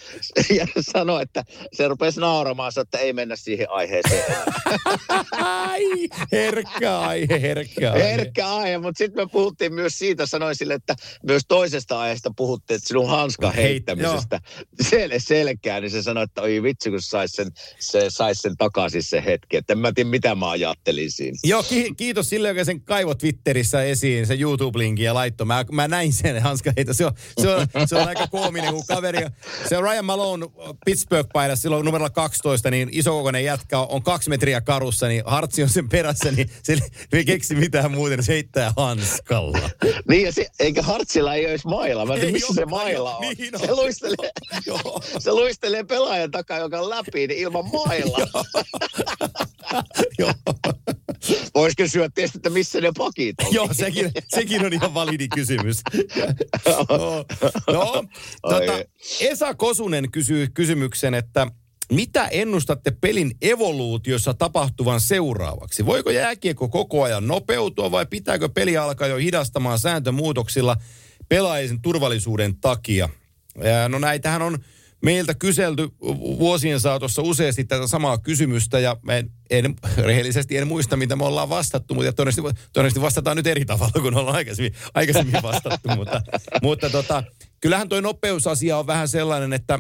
Speaker 3: Ja sanoi, että se rupesi nauramaan, että ei mennä siihen aiheeseen.
Speaker 2: Ai, herkkä aihe, herkkä aihe.
Speaker 3: Herkkä aihe, mutta sitten me puhuttiin myös siitä, sanoin sille, että myös toisesta aiheesta puhuttiin, että sinun hanskan heittämisestä sel- selkää, niin se sanoi, että oi vitsi, kun sais sen, se, sais sen takaisin se hetki. Että en mä tiedä, mitä mä ajattelin siinä.
Speaker 2: Joo, ki- kiitos sille, joka sen kaivo Twitterissä esiin, se YouTube-linkin ja laittoi. Mä, mä näin sen hanskan heitä. Se on, se on, se on aika koominen, kun kaveri, se on Ryan Malone Pittsburgh-paidassa silloin numerolla 12, niin isokokoinen jätkä on kaksi metriä karussa, niin Hartsi on sen perässä, niin se ei keksi mitään muuta, niin se heittää hanskalla.
Speaker 3: Niin, ja se, eikä Hartsilla ei edes maila. Mä en tiedä, missä se maila on.
Speaker 2: Niin on.
Speaker 3: se, luistelee, se luistelee pelaajan takaa, joka on läpi, niin ilman mailla.
Speaker 2: Joo.
Speaker 3: Voisi kysyä tietysti, että missä ne pakit on.
Speaker 2: Joo, sekin, sekin on ihan validi kysymys. no, no tota,
Speaker 3: Ai.
Speaker 2: Esa Kosunen kysyy kysymyksen, että mitä ennustatte pelin evoluutiossa tapahtuvan seuraavaksi? Voiko jääkiekko koko ajan nopeutua vai pitääkö peli alkaa jo hidastamaan sääntömuutoksilla pelaajien turvallisuuden takia? No näitähän on meiltä kyselty vuosien saatossa useasti tätä samaa kysymystä ja en, en, rehellisesti en muista, mitä me ollaan vastattu, mutta todennäköisesti, todennäköisesti vastataan nyt eri tavalla kuin ollaan aikaisemmin, aikaisemmin vastattu. mutta mutta tota, kyllähän tuo nopeusasia on vähän sellainen, että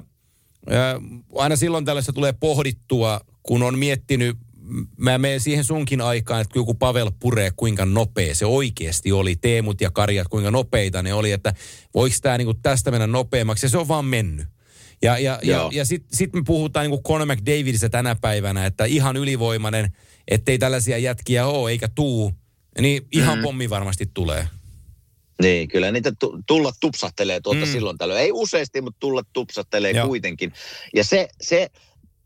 Speaker 2: ää, aina silloin tällaista tulee pohdittua, kun on miettinyt, mä menen siihen sunkin aikaan, että joku Pavel puree, kuinka nopea se oikeasti oli. Teemut ja Karjat, kuinka nopeita ne oli, että voiko tämä niinku tästä mennä nopeammaksi. Ja se on vaan mennyt. Ja, ja, ja, ja sitten sit me puhutaan niin kuin Conor McDavidista tänä päivänä, että ihan ylivoimainen, ettei tällaisia jätkiä ole eikä tuu, niin ihan mm. pommi varmasti tulee.
Speaker 3: Niin, kyllä niitä tu- tulla tupsahtelee tuolta
Speaker 2: Mm.
Speaker 3: silloin tällöin. Ei useasti, mutta tulla tupsahtelee
Speaker 2: Joo.
Speaker 3: Joo. kuitenkin. Ja se, se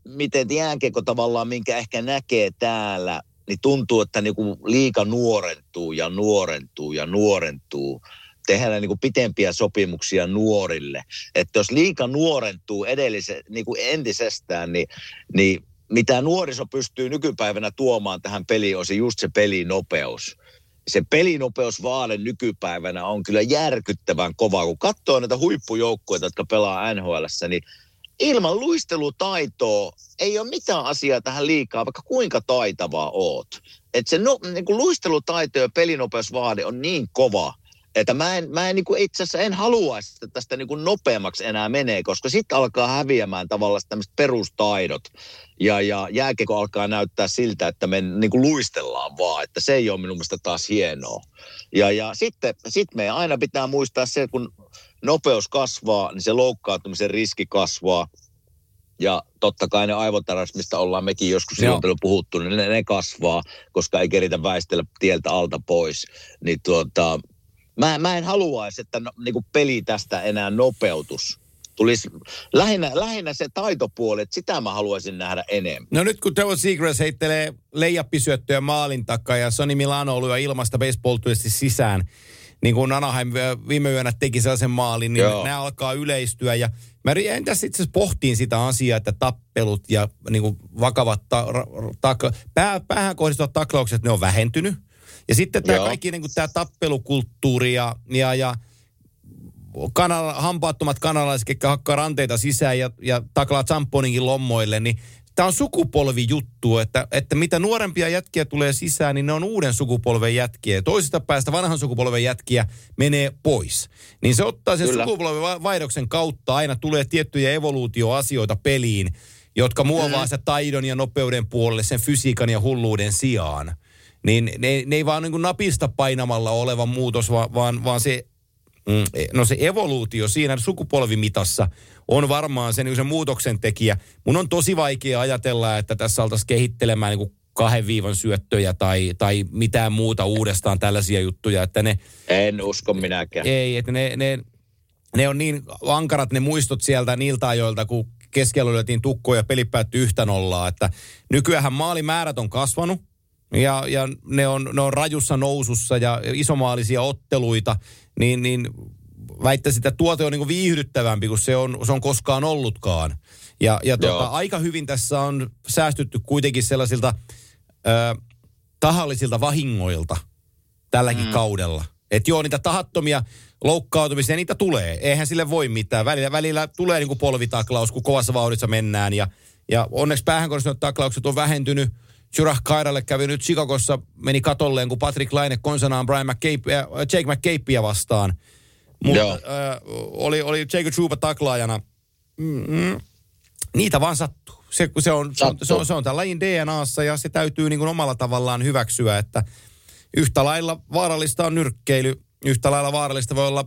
Speaker 3: miten jääkiekko tavallaan, minkä ehkä näkee täällä, niin tuntuu, että niinku liika nuorentuu ja nuorentuu ja nuorentuu. Tehdään niinku pitempiä sopimuksia nuorille. Että jos liika nuorentuu edellise, niinku entisestään, niin, niin mitä nuoriso pystyy nykypäivänä tuomaan tähän peliin, on se just se pelinopeus se pelinopeusvaade nykypäivänä on kyllä järkyttävän kova. Kun katsoo näitä huippujoukkueita, jotka pelaa NHL, niin ilman luistelutaitoa ei ole mitään asiaa tähän liikaa, vaikka kuinka taitavaa oot. Et se no, niin kuin luistelutaito ja pelinopeusvaade on niin kova, että mä en, mä en niin kuin itse asiassa en haluaisi, että tästä niin kuin nopeammaksi enää menee, koska sitten alkaa häviämään tavallaan tämmöiset perustaidot. Ja, ja jääkeko alkaa näyttää siltä, että me niin kuin luistellaan vaan, että se ei ole minun mielestä taas hienoa. Ja, ja sitten sit me aina pitää muistaa se, kun nopeus kasvaa, niin se loukkaantumisen riski kasvaa. Ja totta kai ne aivotaras, mistä ollaan mekin joskus
Speaker 2: Joo.
Speaker 3: silloin puhuttu, niin ne, ne kasvaa, koska ei keritä väistellä tieltä alta pois. Niin tuota, mä, mä en haluaisi, että no, niin peli tästä enää nopeutus. Tulisi lähinnä, lähinnä se taitopuoli, että sitä mä haluaisin nähdä enemmän.
Speaker 2: No nyt kun Trevor Seagrass heittelee leijappisyöttöjä maalin takaa ja Sonny Milano lyö ilmasta baseball sisään, niin kuin Anaheim viime yönä teki sellaisen maalin, niin
Speaker 3: Joo.
Speaker 2: nämä alkaa yleistyä. Ja mä tässä itse asiassa pohtiin sitä asiaa, että tappelut ja niin kuin vakavat ta- ra- takla- pää, päähän kohdistuvat taklaukset, ne on vähentynyt. Ja sitten tämä
Speaker 3: Joo.
Speaker 2: kaikki niin kuin tämä tappelukulttuuri ja, ja, ja kanala, hampaattomat kanalaiset, jotka hakkaa ranteita sisään ja, ja taklaa zamponinkin lommoille, niin tämä on sukupolvijuttu, että, että mitä nuorempia jätkiä tulee sisään, niin ne on uuden sukupolven jätkiä. Ja toisesta päästä vanhan sukupolven jätkiä menee pois. Niin se ottaa sen
Speaker 3: Kyllä.
Speaker 2: sukupolven va- vaihdoksen kautta, aina tulee tiettyjä evoluutioasioita peliin, jotka muovaa sitä taidon ja nopeuden puolelle sen fysiikan ja hulluuden sijaan. Niin ne, ne ei vaan niin kuin napista painamalla oleva muutos, vaan, vaan, vaan se Mm, no se evoluutio siinä sukupolvimitassa on varmaan sen, sen muutoksen tekijä. Mun on tosi vaikea ajatella, että tässä oltaisiin kehittelemään niin kuin kahden viivan syöttöjä tai, tai mitään muuta uudestaan tällaisia juttuja, että ne
Speaker 3: En usko minäkään.
Speaker 2: ei, että ne, ne, ne on niin ankarat ne muistot sieltä niiltä ajoilta, kun keskellä lyötiin tukkoja ja peli päättyi yhtä nollaa, että nykyään maalimäärät on kasvanut ja, ja ne, on, ne on rajussa nousussa ja isomaalisia otteluita, niin, niin väittäisin, että tuote on niin viihdyttävämpi kuin se on, se on koskaan ollutkaan. Ja, ja tuota, aika hyvin tässä on säästytty kuitenkin sellaisilta ö, tahallisilta vahingoilta. tälläkin mm. kaudella. Että joo, niitä tahattomia loukkaantumisia, niitä tulee. Eihän sille voi mitään. Välillä, välillä tulee niin kuin polvitaklaus, kun kovassa vauhdissa mennään. Ja, ja onneksi päähän taklaukset on vähentynyt. Jurah Kairalle kävi nyt Chicagossa, meni katolleen, kun Patrick Laine konsanaan Brian McCabe, äh, Jake McCabeä vastaan. Mutta äh, oli, oli Jacob Trouba taklaajana. Mm-hmm. Niitä vaan sattuu. Se, se, on, se, on, se, on, se on tämän lajin DNAssa ja se täytyy niin kuin omalla tavallaan hyväksyä, että yhtä lailla vaarallista on nyrkkeily, yhtä lailla vaarallista voi olla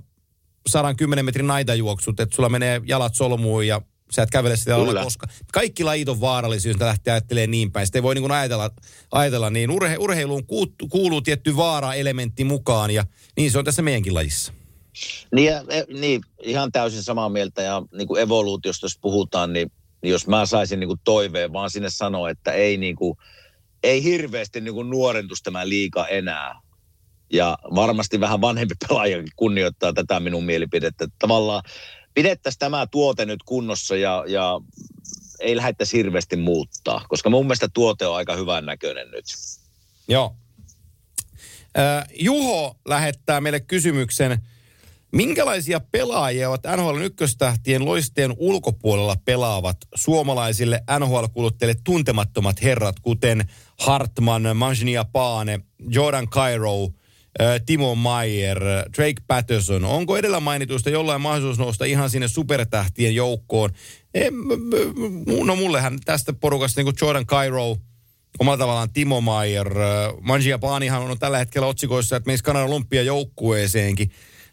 Speaker 2: 110 metrin naitajuoksut, että sulla menee jalat solmuun ja sä et kävele sitä olla koska. Kaikki lajit on vaarallisia, jos lähtee ajattelemaan niin päin. Sitä ei voi niin kuin ajatella, ajatella niin. Urhe, urheiluun kuuluu, kuuluu tietty vaara-elementti mukaan ja niin se on tässä meidänkin lajissa.
Speaker 3: Niin, ja, e, niin ihan täysin samaa mieltä ja niin kuin evoluutiosta jos puhutaan, niin, niin jos mä saisin niin kuin toiveen vaan sinne sanoa, että ei, niin kuin, ei hirveästi niin kuin nuorentus tämä liika enää. Ja varmasti vähän vanhempi pelaajakin kunnioittaa tätä minun mielipidettä. Tavallaan pidettäisiin tämä tuote nyt kunnossa ja, ja ei lähdettäisi hirveästi muuttaa, koska mun mielestä tuote on aika hyvän näköinen nyt.
Speaker 2: Joo. Äh, Juho lähettää meille kysymyksen, minkälaisia pelaajia ovat NHL ykköstähtien loisteen ulkopuolella pelaavat suomalaisille NHL-kuluttajille tuntemattomat herrat, kuten Hartman, Manjnia Paane, Jordan Cairo – Timo Mayer, Drake Patterson. Onko edellä mainituista jollain mahdollisuus nousta ihan sinne supertähtien joukkoon? No mullehan tästä porukasta niin kuin Jordan Cairo, omalla tavallaan Timo Mayer, Manjia Paanihan on tällä hetkellä otsikoissa, että meistä Kanadan lumpia joukkueeseenkin.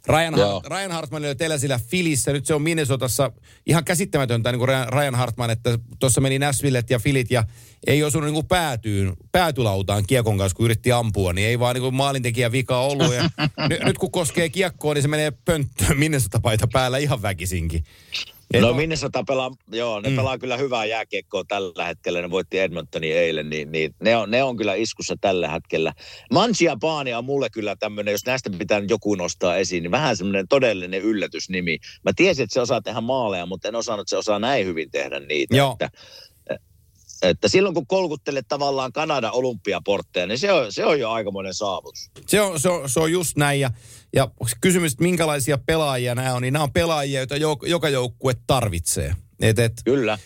Speaker 2: Ryan, Hart, Ryan Hartman oli teillä sillä Filissä, nyt se on Minnesotassa ihan käsittämätöntä niin kuin Ryan Hartman, että tuossa meni Nashvillet ja Filit ja ei osunut niin kuin päätyyn, päätylautaan kiekon kanssa, kun yritti ampua, niin ei vaan niin kuin maalintekijä vika ollut. Ja n- nyt kun koskee kiekkoa, niin se menee pönttöön Minnesota-paita päällä ihan väkisinkin.
Speaker 3: Et no Minnesota pelaa, joo, ne mm. pelaa kyllä hyvää jääkiekkoa tällä hetkellä. Ne voitti Edmontonin eilen, niin, niin ne, on, ne on kyllä iskussa tällä hetkellä. Manchia Paani on mulle kyllä tämmöinen, jos näistä pitää joku nostaa esiin, niin vähän semmoinen todellinen yllätysnimi. Mä tiesin, että se osaa tehdä maaleja, mutta en osannut, että se osaa näin hyvin tehdä niitä. Joo. Että, että silloin kun kolkuttelet tavallaan Kanadan olympiaportteja, niin se on, se on jo aikamoinen saavutus.
Speaker 2: Se on, se on, se on just näin. Ja, ja kysymys, että minkälaisia pelaajia nämä on, niin nämä on pelaajia, joita joka joukkue tarvitsee. Et, et,
Speaker 3: Kyllä.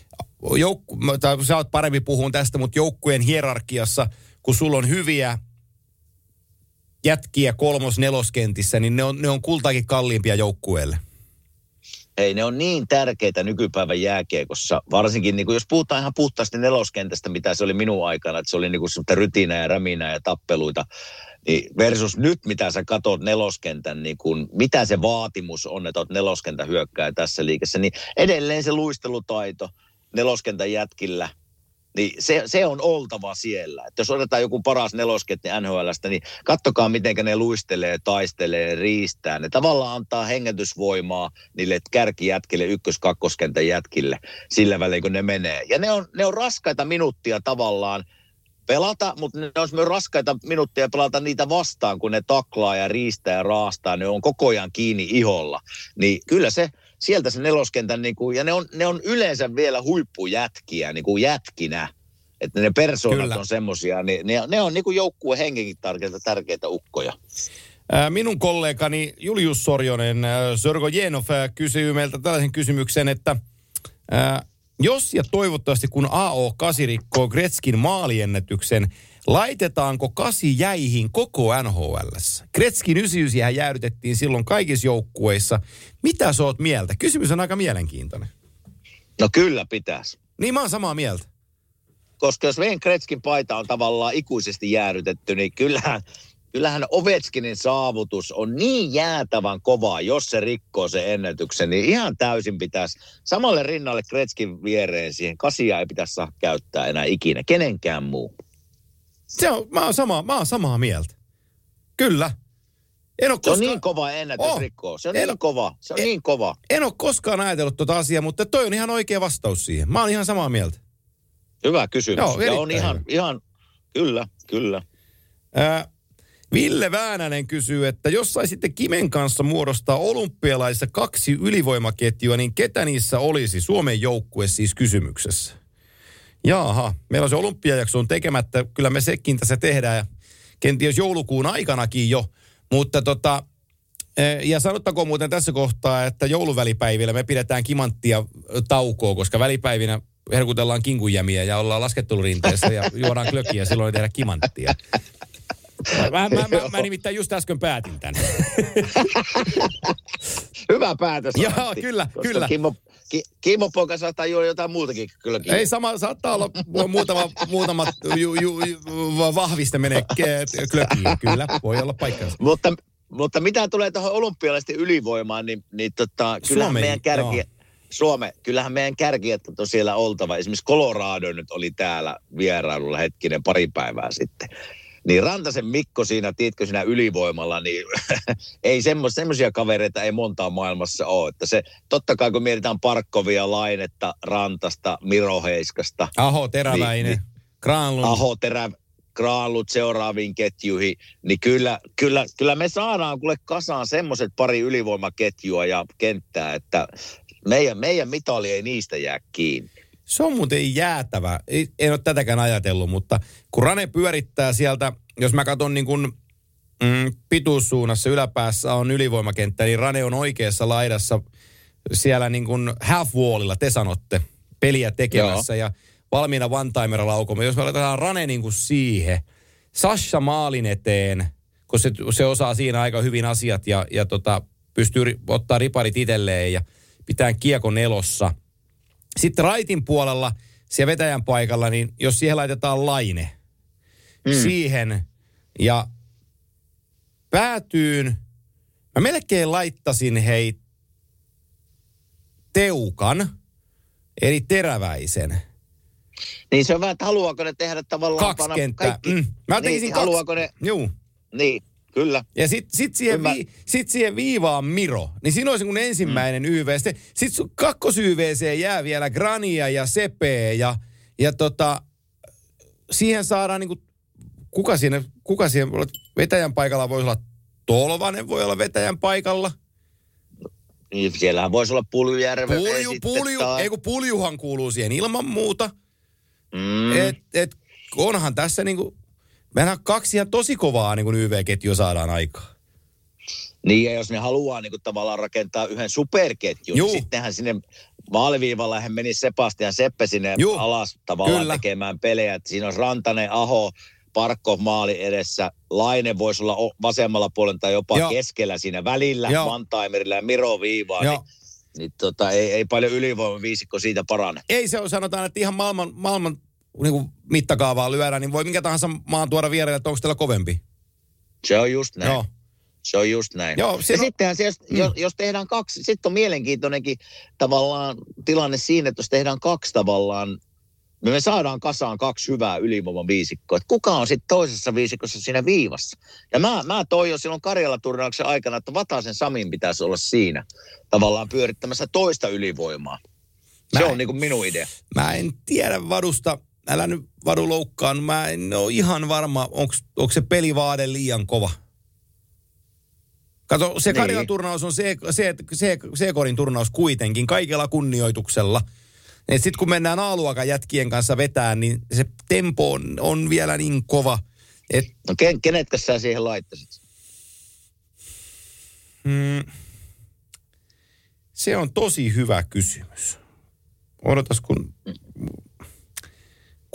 Speaker 2: Joukku, tai sä oot paremmin puhun tästä, mutta joukkueen hierarkiassa, kun sulla on hyviä jätkiä kolmos-neloskentissä, niin ne on, ne on kultaakin kalliimpia joukkueelle.
Speaker 3: Ei, ne on niin tärkeitä nykypäivän jääkiekossa, varsinkin niin kuin, jos puhutaan ihan puhtaasti neloskentästä, mitä se oli minun aikana, että se oli niin kuin rytinää ja räminää ja tappeluita, niin versus nyt, mitä sä katot neloskentän, niin kuin, mitä se vaatimus on, että oot neloskentä hyökkää tässä liikessä, niin edelleen se luistelutaito neloskentän jätkillä – niin se, se on oltava siellä. Että jos otetaan joku paras nelosketti NHLstä, niin kattokaa miten ne luistelee, taistelee, riistää. Ne tavallaan antaa hengätysvoimaa niille kärkijätkille, ykkös-kakkoskentän jätkille sillä välin, kun ne menee. Ja ne on, ne on raskaita minuuttia tavallaan pelata, mutta ne on myös raskaita minuuttia pelata niitä vastaan, kun ne taklaa ja riistää ja raastaa. Ne on koko ajan kiinni iholla. Niin kyllä se, sieltä se neloskentän, niin kuin, ja ne on, ne on yleensä vielä huippujätkiä niin kuin jätkinä. Että ne persoonat Kyllä. on semmoisia, niin ne, ne on niin kuin joukkueen hengenkin tärkeitä, tärkeitä ukkoja.
Speaker 2: Minun kollegani Julius Sorjonen, Sorgo Jenov, kysyy meiltä tällaisen kysymyksen, että jos ja toivottavasti kun AO8 rikkoo Gretskin maaliennätyksen, Laitetaanko kasi jäihin koko NHL? Kretskin 99 jäädytettiin silloin kaikissa joukkueissa. Mitä sä oot mieltä? Kysymys on aika mielenkiintoinen.
Speaker 3: No kyllä pitäisi.
Speaker 2: Niin mä oon samaa mieltä.
Speaker 3: Koska jos Wayne Kretskin paita on tavallaan ikuisesti jäädytetty, niin kyllähän, kyllähän Ovechkinin saavutus on niin jäätävän kova, jos se rikkoo sen ennätyksen, niin ihan täysin pitäisi samalle rinnalle Kretskin viereen siihen. Kasia ei pitäisi saa käyttää enää ikinä, kenenkään muu.
Speaker 2: Se on, mä oon samaa, mä oon samaa mieltä. Kyllä.
Speaker 3: En ole koskaan... Se on niin kova ennätys oh. rikkoa. Se on en... niin kova. Se on en... niin kova.
Speaker 2: En ole koskaan ajatellut tuota asiaa, mutta toi on ihan oikea vastaus siihen. Mä oon ihan samaa mieltä.
Speaker 3: Hyvä kysymys. Joo, ja on ihan, ihan, kyllä, kyllä.
Speaker 2: Ää, Ville Väänänen kysyy, että jos saisitte Kimen kanssa muodostaa olympialaisissa kaksi ylivoimaketjua, niin ketä niissä olisi Suomen joukkue siis kysymyksessä? Jaaha, meillä on se olympiajakso on tekemättä. Kyllä me sekin tässä tehdään ja kenties joulukuun aikanakin jo. Mutta tota, eh, ja sanottakoon muuten tässä kohtaa, että jouluvälipäivillä me pidetään kimanttia taukoa, koska välipäivinä herkutellaan kinkujämiä ja ollaan laskettelurinteessä ja juodaan klökiä silloin ei tehdä kimanttia. Mä, mä, mä, mä, nimittäin just äsken päätin tämän.
Speaker 3: Hyvä päätös.
Speaker 2: Joo,
Speaker 3: Antti,
Speaker 2: kyllä,
Speaker 3: koska
Speaker 2: kyllä.
Speaker 3: Kimmo, ki, Kimmo poika saattaa juoda jotain muutakin kylläkin.
Speaker 2: Ei sama, saattaa olla mu- muutama, muutamat ju, ju, ju, vahviste menee klökiin, kyllä, voi olla paikkansa.
Speaker 3: Mutta, mutta mitä tulee tuohon olympialaisten ylivoimaan, niin, niin tota, kyllähän
Speaker 2: Suomen,
Speaker 3: meidän kärki,
Speaker 2: joo.
Speaker 3: Suome, kyllähän meidän kärkiät on siellä oltava. Esimerkiksi Colorado nyt oli täällä vierailulla hetkinen pari päivää sitten. Niin Rantasen Mikko siinä, tiedätkö siinä ylivoimalla, niin ei semmoisia kavereita ei montaa maailmassa ole. Että se, totta kai kun mietitään Parkkovia, Lainetta, Rantasta, Miro Heiskasta,
Speaker 2: Aho, Teräväinen,
Speaker 3: Niin,
Speaker 2: Granlund.
Speaker 3: Aho, Terä, Graalut seuraaviin ketjuihin, niin kyllä, kyllä, kyllä me saadaan kuule kasaan semmoiset pari ylivoimaketjua ja kenttää, että meidän, meidän mitali ei niistä jää kiinni.
Speaker 2: Se on muuten jäätävä. Ei- En ole tätäkään ajatellut, mutta kun Rane pyörittää sieltä, jos mä katson niin kuin mm, pituussuunnassa yläpäässä on ylivoimakenttä, niin Rane on oikeassa laidassa siellä niin kuin half wallilla, te sanotte, peliä tekemässä ja valmiina one-timerilla laukomaan. Jos me laitetaan Rane niin kuin siihen, Sasha maalin eteen, kun se, se osaa siinä aika hyvin asiat ja, ja tota, pystyy ottaa riparit itselleen ja pitää kiekon elossa. Sitten raitin puolella, siellä vetäjän paikalla, niin jos siihen laitetaan laine mm. siihen ja päätyyn, mä melkein laittasin hei teukan, eli teräväisen.
Speaker 3: Niin se on vähän, että haluaako ne tehdä tavallaan...
Speaker 2: Kaksi kenttää.
Speaker 3: Kaikki,
Speaker 2: Mm. Mä tekisin
Speaker 3: niin,
Speaker 2: kaksi.
Speaker 3: haluaako ne...
Speaker 2: Juu.
Speaker 3: Niin, kyllä.
Speaker 2: Ja sit, sit, siihen, vi, sit siihen viivaan Miro. Niin siinä olisi kun ensimmäinen mm. YV. Sitten sit sun kakkos YVC jää vielä Grania ja Sepe ja, ja tota, siihen saadaan niinku, kuka siinä, kuka siinä, vetäjän paikalla voisi olla Tolvanen voi olla vetäjän paikalla.
Speaker 3: Niin siellähän voisi olla Puljujärve.
Speaker 2: Pulju, pulju,
Speaker 3: tai-
Speaker 2: ei kun puljuhan kuuluu siihen ilman muuta.
Speaker 3: Mm.
Speaker 2: Et, et, onhan tässä niinku, mehän kaksi ihan tosi kovaa niinku YV-ketjua saadaan aikaa.
Speaker 3: Niin, ja jos ne haluaa niin kuin, tavallaan rakentaa yhden superketjun,
Speaker 2: Juu.
Speaker 3: niin sittenhän sinne maaliviivalla hän meni Sebastian Seppe sinne
Speaker 2: Juu.
Speaker 3: alas tavallaan
Speaker 2: Kyllä.
Speaker 3: tekemään pelejä. Että siinä olisi Rantanen, Aho, Parkko maali edessä. Laine voisi olla vasemmalla puolella tai jopa
Speaker 2: Joo.
Speaker 3: keskellä siinä välillä,
Speaker 2: Joo.
Speaker 3: Mantaimerilla ja Miro viivaa.
Speaker 2: Joo.
Speaker 3: Niin, niin tota, ei, ei paljon ylivoimaviisikko siitä parane.
Speaker 2: ei se ole, sanotaan, että ihan maailman, maailman niin kuin mittakaavaa lyödään, niin voi minkä tahansa maan tuoda vierelle, että onko teillä kovempi.
Speaker 3: Se on just näin.
Speaker 2: Joo.
Speaker 3: Se on just näin.
Speaker 2: Joo,
Speaker 3: ja
Speaker 2: on-
Speaker 3: sittenhän se, jos,
Speaker 2: Mm.
Speaker 3: jos, tehdään kaksi, sitten on mielenkiintoinenkin tavallaan tilanne siinä, että jos tehdään kaksi tavallaan, niin me saadaan kasaan kaksi hyvää ylivoiman viisikkoa. Että kuka on sitten toisessa viisikossa siinä viivassa? Ja mä, mä toin jo silloin Karjala-turnauksen aikana, että Vatasen Samin pitäisi olla siinä tavallaan pyörittämässä toista ylivoimaa. Se
Speaker 2: Mä-
Speaker 3: on niin kuin minun idea.
Speaker 2: Mä en tiedä vadusta, älä nyt vadu loukkaan, mä en ole ihan varma, onko se pelivaade liian kova. Kato, se
Speaker 3: Niin.
Speaker 2: Karjalan turnaus on se, se, se, C-korin turnaus kuitenkin, kaikella kunnioituksella. Sitten kun mennään A-luokan jätkien kanssa vetään, niin se tempo on, on vielä niin kova, että
Speaker 3: No ken, kenetkä sä siihen laittaisit?
Speaker 2: Mm, se on tosi hyvä kysymys. Odotas, kun...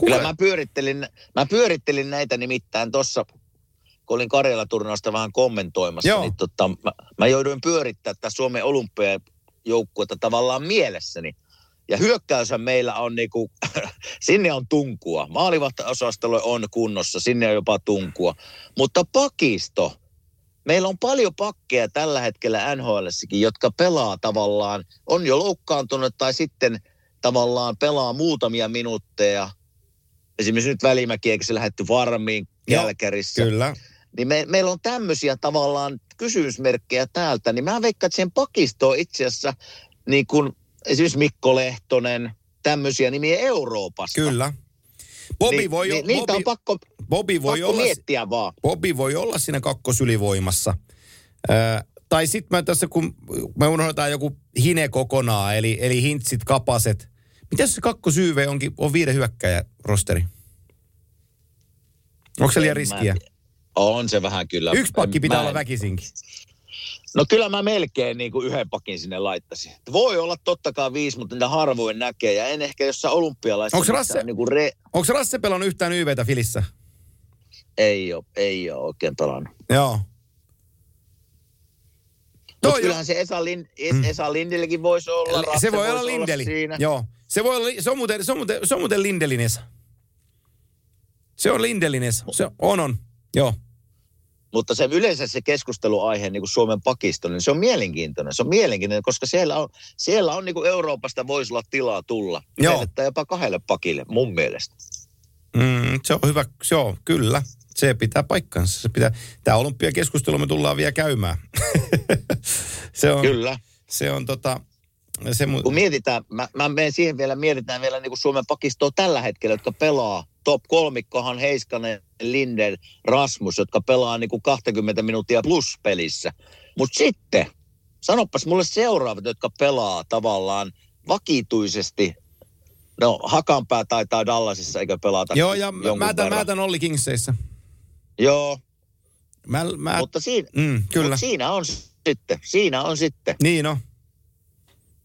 Speaker 3: Kyllä mä pyörittelin, mä pyörittelin näitä nimittäin tuossa, kun olin Karjala-turnausta vähän kommentoimassa,
Speaker 2: Joo.
Speaker 3: niin tota, mä, mä jouduin pyörittämään tätä Suomen olympiajoukkuetta tavallaan mielessäni. Ja hyökkäyshän meillä on niinku, sinne on tunkua. Maalivahtaosastolle on kunnossa, sinne on jopa tunkua. Mutta pakisto, meillä on paljon pakkeja tällä hetkellä NHLssäkin, jotka pelaa tavallaan, on jo loukkaantunut tai sitten tavallaan pelaa muutamia minuutteja. Esimerkiksi nyt Välimäki, eikö se lähetty varmiin Kälkärissä.
Speaker 2: Kyllä.
Speaker 3: Niin me, meillä on tämmöisiä tavallaan kysymysmerkkejä täältä, niin mä veikkaan, että sen pakisto on itse asiassa niin kuin esimerkiksi Mikko Lehtonen, tämmöisiä nimiä Euroopasta.
Speaker 2: Kyllä. Bobby
Speaker 3: niin,
Speaker 2: voi,
Speaker 3: niin, niitä on pakko,
Speaker 2: Bobby voi
Speaker 3: pakko
Speaker 2: olla,
Speaker 3: miettiä vaan.
Speaker 2: Bobby voi olla siinä kakkosylivoimassa. Ö, tai sitten mä tässä, kun me unohdetaan joku hine kokonaan, eli, eli hintsit, kapaset. Mitä jos se kakkosyyve onkin, on viiden hyökkäjä rosteri? Onko se liian
Speaker 3: mä
Speaker 2: riskiä?
Speaker 3: tiedä. On se vähän kyllä.
Speaker 2: Yksi pakki pitää
Speaker 3: mä
Speaker 2: olla väkisinkin.
Speaker 3: No kyllä mä melkein niin kuin yhden pakin sinne laittaisin. Voi olla totta kai viisi, mutta niitä harvoin näkee. Ja en ehkä jossain olympialaisissa.
Speaker 2: Onks
Speaker 3: missä
Speaker 2: Rasse-
Speaker 3: Niin kuin re...
Speaker 2: Onko Rasse pelannut yhtään YVtä Filissä?
Speaker 3: Ei ole, ei ole oikein pelannut.
Speaker 2: Joo. Joo,
Speaker 3: kyllähän se Esa, Lind, Es- Esa Lindellekin voisi olla. Rasse
Speaker 2: Se voi olla Lindeli. Joo. Se, voi olla, se, on muuten, se, on muuten, se on muuten Lindelin Esa. Se on Lindelin Esa. Se on, on. Joo.
Speaker 3: Mutta se yleensä se keskusteluaihe niin kuin Suomen pakisto, niin se on mielenkiintoinen. Se on mielenkiintoinen, koska siellä on, siellä on niin kuin Euroopasta voisi olla tilaa tulla.
Speaker 2: Joo.
Speaker 3: Jopa kahdelle pakille, mun mielestä.
Speaker 2: Mm, se on hyvä, se on, kyllä. Se pitää paikkansa. Se pitää, tämä olympiakeskustelu me tullaan vielä käymään. se on,
Speaker 3: Kyllä.
Speaker 2: se on tota, se mu-
Speaker 3: Kun mietitään, mä, mä menen siihen vielä, mietitään vielä niin kuin Suomen pakistoa tällä hetkellä, jotka pelaa top kolmikkohan Heiskanen, Linden, Rasmus, jotka pelaa niin kuin 20 minuuttia plus pelissä. Mutta sitten, sanopas mulle seuraavat, jotka pelaa tavallaan vakituisesti. No, Hakanpää taitaa Dallasissa, eikö pelata
Speaker 2: Joo, ja mä, tämän, mä tämän Olli Kingseissä.
Speaker 3: Joo,
Speaker 2: Mä, mä,
Speaker 3: mutta siinä,
Speaker 2: mm, kyllä.
Speaker 3: Mut siinä on sitten, siinä on sitten.
Speaker 2: Niin on.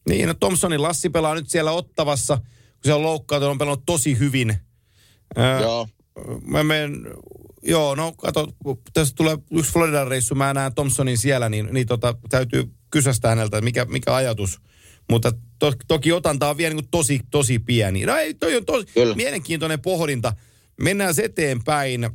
Speaker 2: Niin, no Thompsonin Lassi pelaa nyt siellä Ottavassa, kun se on loukkaantunut, on pelannut tosi hyvin.
Speaker 3: Joo,
Speaker 2: Mä menen, joo, no kato, tässä tulee yksi Floridan reissu, mä näen Thompsonin siellä, niin, niin tota, täytyy kysästä häneltä, mikä, mikä ajatus. Mutta to, toki otanta on vielä niin kuin tosi, tosi pieni. No ei, toi on tosi
Speaker 3: Kyllä.
Speaker 2: mielenkiintoinen pohdinta. Mennään eteenpäin.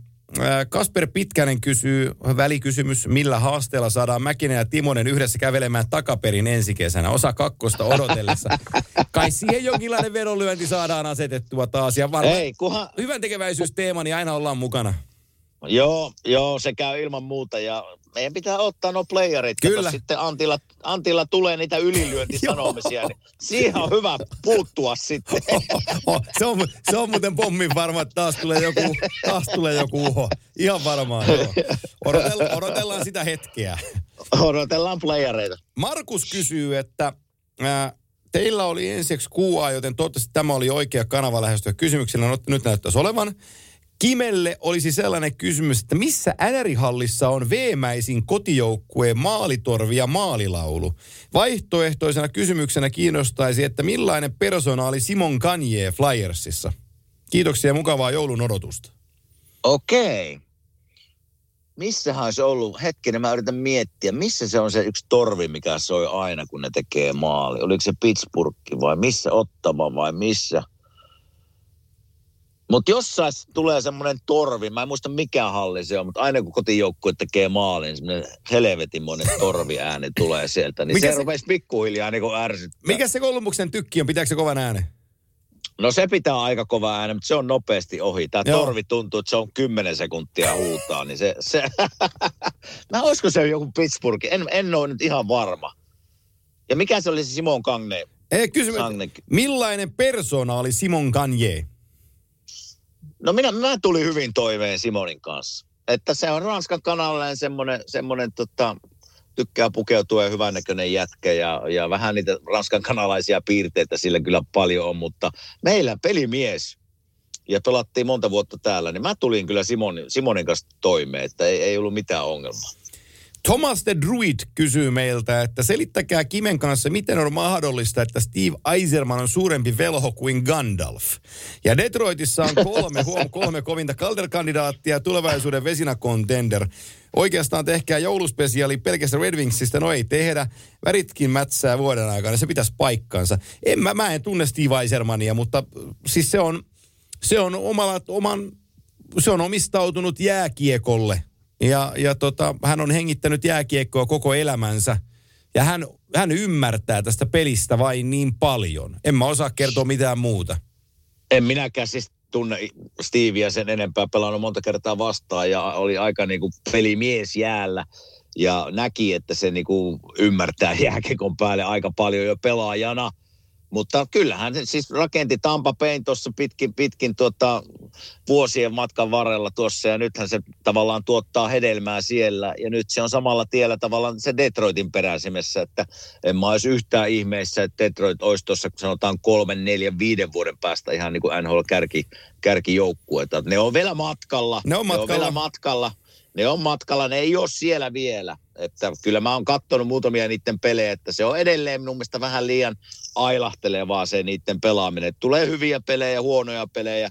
Speaker 2: Kasper Pitkänen kysyy, välikysymys, millä haasteella saadaan Mäkinen ja Timonen yhdessä kävelemään takaperin ensi kesänä, osa kakkosta odotellessa. Kai siihen jonkinlainen vedonlyönti saadaan asetettua taas. Ja varmaan
Speaker 3: ei, kunhan,
Speaker 2: hyvän tekeväisyysteema, niin aina ollaan mukana.
Speaker 3: Joo, joo, se käy ilman muuta ja meidän pitää ottaa no playerit. Kato,
Speaker 2: Kyllä.
Speaker 3: Sitten Antilla, Antilla tulee niitä ylilyöntisanomisia, niin siihen on hyvä puuttua sitten.
Speaker 2: Oh, se, on, se on muuten pommin varma, että taas tulee joku, taas tulee joku uho. Ihan varmaan. Odotellaan, odotellaan sitä hetkeä.
Speaker 3: Odotellaan playereita.
Speaker 2: Markus kysyy, että ää, teillä oli ensiksi QA, joten toivottavasti tämä oli oikea kanava lähestyä kysymyksellä. No, nyt näyttäisi olevan. Kimelle olisi sellainen kysymys, että missä NR-hallissa on veemäisin kotijoukkueen maalitorvi ja maalilaulu? Vaihtoehtoisena kysymyksenä kiinnostaisi, että millainen persona oli Simon Kanye Flyersissa? Kiitoksia ja mukavaa joulun odotusta.
Speaker 3: Okei. Missähän olisi ollut, hetkinen mä yritän miettiä, missä se on se yksi torvi, mikä soi aina, kun ne tekee maali? Oliko se Pittsburgh vai missä Ottava vai missä? Mutta jossain tulee semmoinen torvi, mä en muista mikä halli se on, mutta aina kun kotijoukkue tekee maalin, semmoinen helvetinmoinen torviääni tulee sieltä, niin
Speaker 2: Mikä
Speaker 3: se,
Speaker 2: se-
Speaker 3: pikkuhiljaa niin ärsyttää.
Speaker 2: Mikä se Kolumbuksen tykki on? Pitääkö se kovan äänen?
Speaker 3: No se pitää aika kova ääni, mutta se on nopeasti ohi. Tämä
Speaker 2: Joo.
Speaker 3: torvi tuntuu, että se on 10 sekuntia huutaa, niin se... se Mä olisiko se joku Pittsburgh? En, en ole nyt ihan varma. Ja mikä se oli se Simon Kangne?
Speaker 2: Ei, kysymys.
Speaker 3: Sangne?
Speaker 2: Millainen persona oli Simon Kanye?
Speaker 3: No minä, mä tulin hyvin toimeen Simonin kanssa. Että se on Ranskan kanalleen semmoinen, semmoinen tota, tykkää pukeutua ja hyvännäköinen jätkä ja, ja vähän niitä Ranskan kanalaisia piirteitä sillä kyllä paljon on, mutta meillä pelimies ja pelattiin monta vuotta täällä, niin mä tulin kyllä Simonin, Simonin kanssa toimeen, että ei, ei ollut mitään ongelmaa.
Speaker 2: Thomas the Druid kysyy meiltä, että selittäkää Kimen kanssa, miten on mahdollista, että Steve Eiserman on suurempi velho kuin Gandalf. Ja Detroitissa on kolme, huom, kolme kovinta Calder-kandidaattia, tulevaisuuden vesina contender. Oikeastaan tehkää jouluspesiaali pelkästä Red Wingsistä, no ei tehdä. Väritkin mätsää vuoden aikana, se pitäisi paikkansa. En, mä, mä en tunne Steve Eisermania, mutta siis se on, se on omalla, oman, se on omistautunut jääkiekolle. Ja, ja tota, hän on hengittänyt jääkiekkoa koko elämänsä. Ja hän, hän ymmärtää tästä pelistä vain niin paljon. En mä osaa kertoa mitään muuta.
Speaker 3: En minäkään siis tunne Steveä sen enempää, pelannut monta kertaa vastaan ja oli aika niinku pelimies jäällä. Ja näki, että se niinku ymmärtää jääkekon päälle aika paljon jo pelaajana. Mutta kyllähän se siis rakenti Tampa Bayn tuossa pitkin, pitkin tuota, vuosien matkan varrella tuossa ja nythän se tavallaan tuottaa hedelmää siellä ja nyt se on samalla tiellä tavallaan se Detroitin peräisemessä, että en mä olisi yhtään ihmeessä, että Detroit olisi tuossa sanotaan kolmen, neljän, viiden vuoden päästä ihan niin kuin NHL-kärki, kärkijoukkueita. Ne on vielä matkalla.
Speaker 2: Ne on
Speaker 3: Ne on
Speaker 2: matkalla.
Speaker 3: vielä matkalla. Ne on matkalla, ne ei ole siellä vielä. Että kyllä mä oon katsonut muutamia niiden pelejä, että se on edelleen minun mielestä vähän liian ailahtelevaa se niiden pelaaminen. Tulee hyviä pelejä, huonoja pelejä.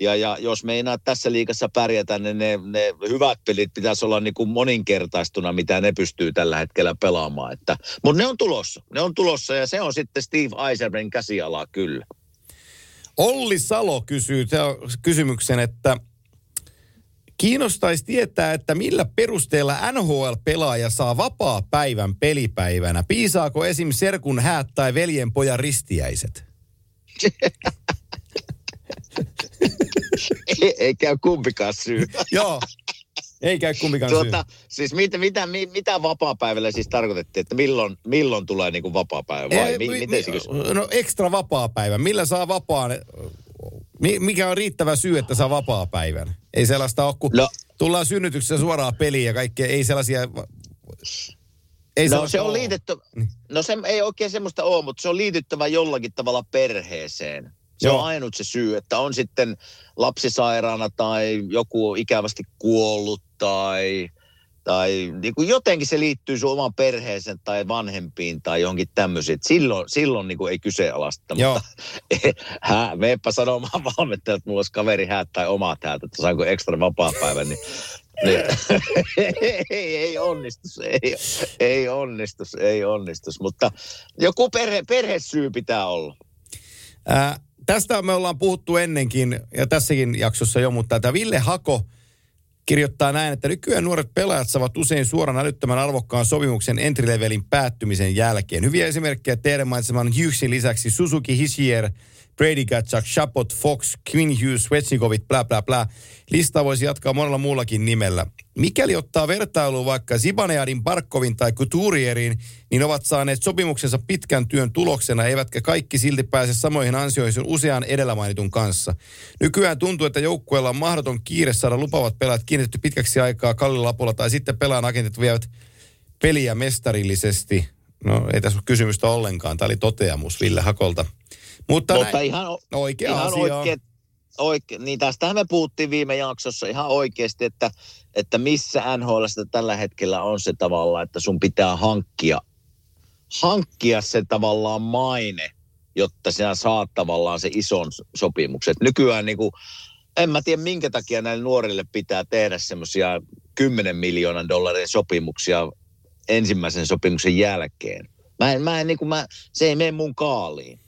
Speaker 3: Ja, ja jos meinaa tässä liikassa pärjätä, niin ne, ne hyvät pelit pitäisi olla niin kuin moninkertaistuna, mitä ne pystyy tällä hetkellä pelaamaan. Että, mutta ne on tulossa. Ne on tulossa ja se on sitten Steve Eiserman käsialaa kyllä.
Speaker 2: Olli Salo kysyy kysymyksen, että kiinnostaisi tietää, että millä perusteella NHL-pelaaja saa vapaa päivän pelipäivänä. Piisaako esim. serkun häät tai veljen pojan ristiäiset?
Speaker 3: ei, ei käy kumpikaan syy.
Speaker 2: Joo, ei käy kumpikaan
Speaker 3: tuota, syy. Siis mitä, mitä, mitä vapaa-päivällä siis tarkoitettiin, että milloin, milloin tulee niin kuin vapaa-päivä vai ei, mi, miten se
Speaker 2: No ekstra vapaa-päivä. Millä saa vapaan? Mikä on riittävä syy, että saa vapaa-päivän? Ei sellaista ole, kun no. tullaan synnytyksessä suoraan peliin ja kaikkea, ei sellaisia...
Speaker 3: Ei no se on liitetty, niin. no se ei oikein semmoista ole, mutta se on liityttävä jollakin tavalla perheeseen. Se Joo. on ainut se syy, että on sitten lapsisairaana tai joku ikävästi kuollut tai, tai niin kuin jotenkin se liittyy sun omaan perheeseen tai vanhempiin tai johonkin tämmöisiin. Silloin, silloin niin kuin ei kyseenalaista, Joo. mutta hä, meepä sanomaan valmentajat, että mulla olisi kaveri häät tai omat häät, että saanko ekstra vapaa-päivän, niin niin. ei, ei onnistus, ei, ei onnistus, ei onnistus, mutta joku perhe, perhesyy pitää olla.
Speaker 2: Äh, tästä me ollaan puhuttu ennenkin ja tässäkin jaksossa jo, mutta tämä Ville Hako kirjoittaa näin, että nykyään nuoret pelaajat saavat usein suoran älyttömän arvokkaan sopimuksen entry-levelin päättymisen jälkeen. Hyviä esimerkkejä teidän mainitseman Hughesin lisäksi Suzuki Hisier – Brady Gatchak, Chapot, Fox, Quinn Hughes, Svetsnikovit, bla bla bla. Listaa voisi jatkaa monella muullakin nimellä. Mikäli ottaa vertailuun vaikka Zibaneadin, Barkovin tai Couturierin, niin ovat saaneet sopimuksensa pitkän työn tuloksena, eivätkä kaikki silti pääse samoihin ansioihin usean edellä mainitun kanssa. Nykyään tuntuu, että joukkueella on mahdoton kiire saada lupavat pelaat kiinnitetty pitkäksi aikaa kallilla lapulla, tai sitten pelaan agentit vievät peliä mestarillisesti. No ei tässä ole kysymystä ollenkaan. Tämä oli toteamus Ville Hakolta. Mutta,
Speaker 3: Mutta näin, ihan, oikea ihan asia. Oikea, oike, niin tästähän me puhuttiin viime jaksossa ihan oikeasti, että, että missä NHL tällä hetkellä on se tavalla, että sun pitää hankkia, hankkia se tavallaan maine, jotta sinä saat tavallaan se ison sopimuksen. Nykyään niin kuin, en mä tiedä minkä takia näille nuorille pitää tehdä semmoisia 10 miljoonan dollarin sopimuksia ensimmäisen sopimuksen jälkeen. Mä en, mä en, niin kuin mä, se ei mene mun kaaliin.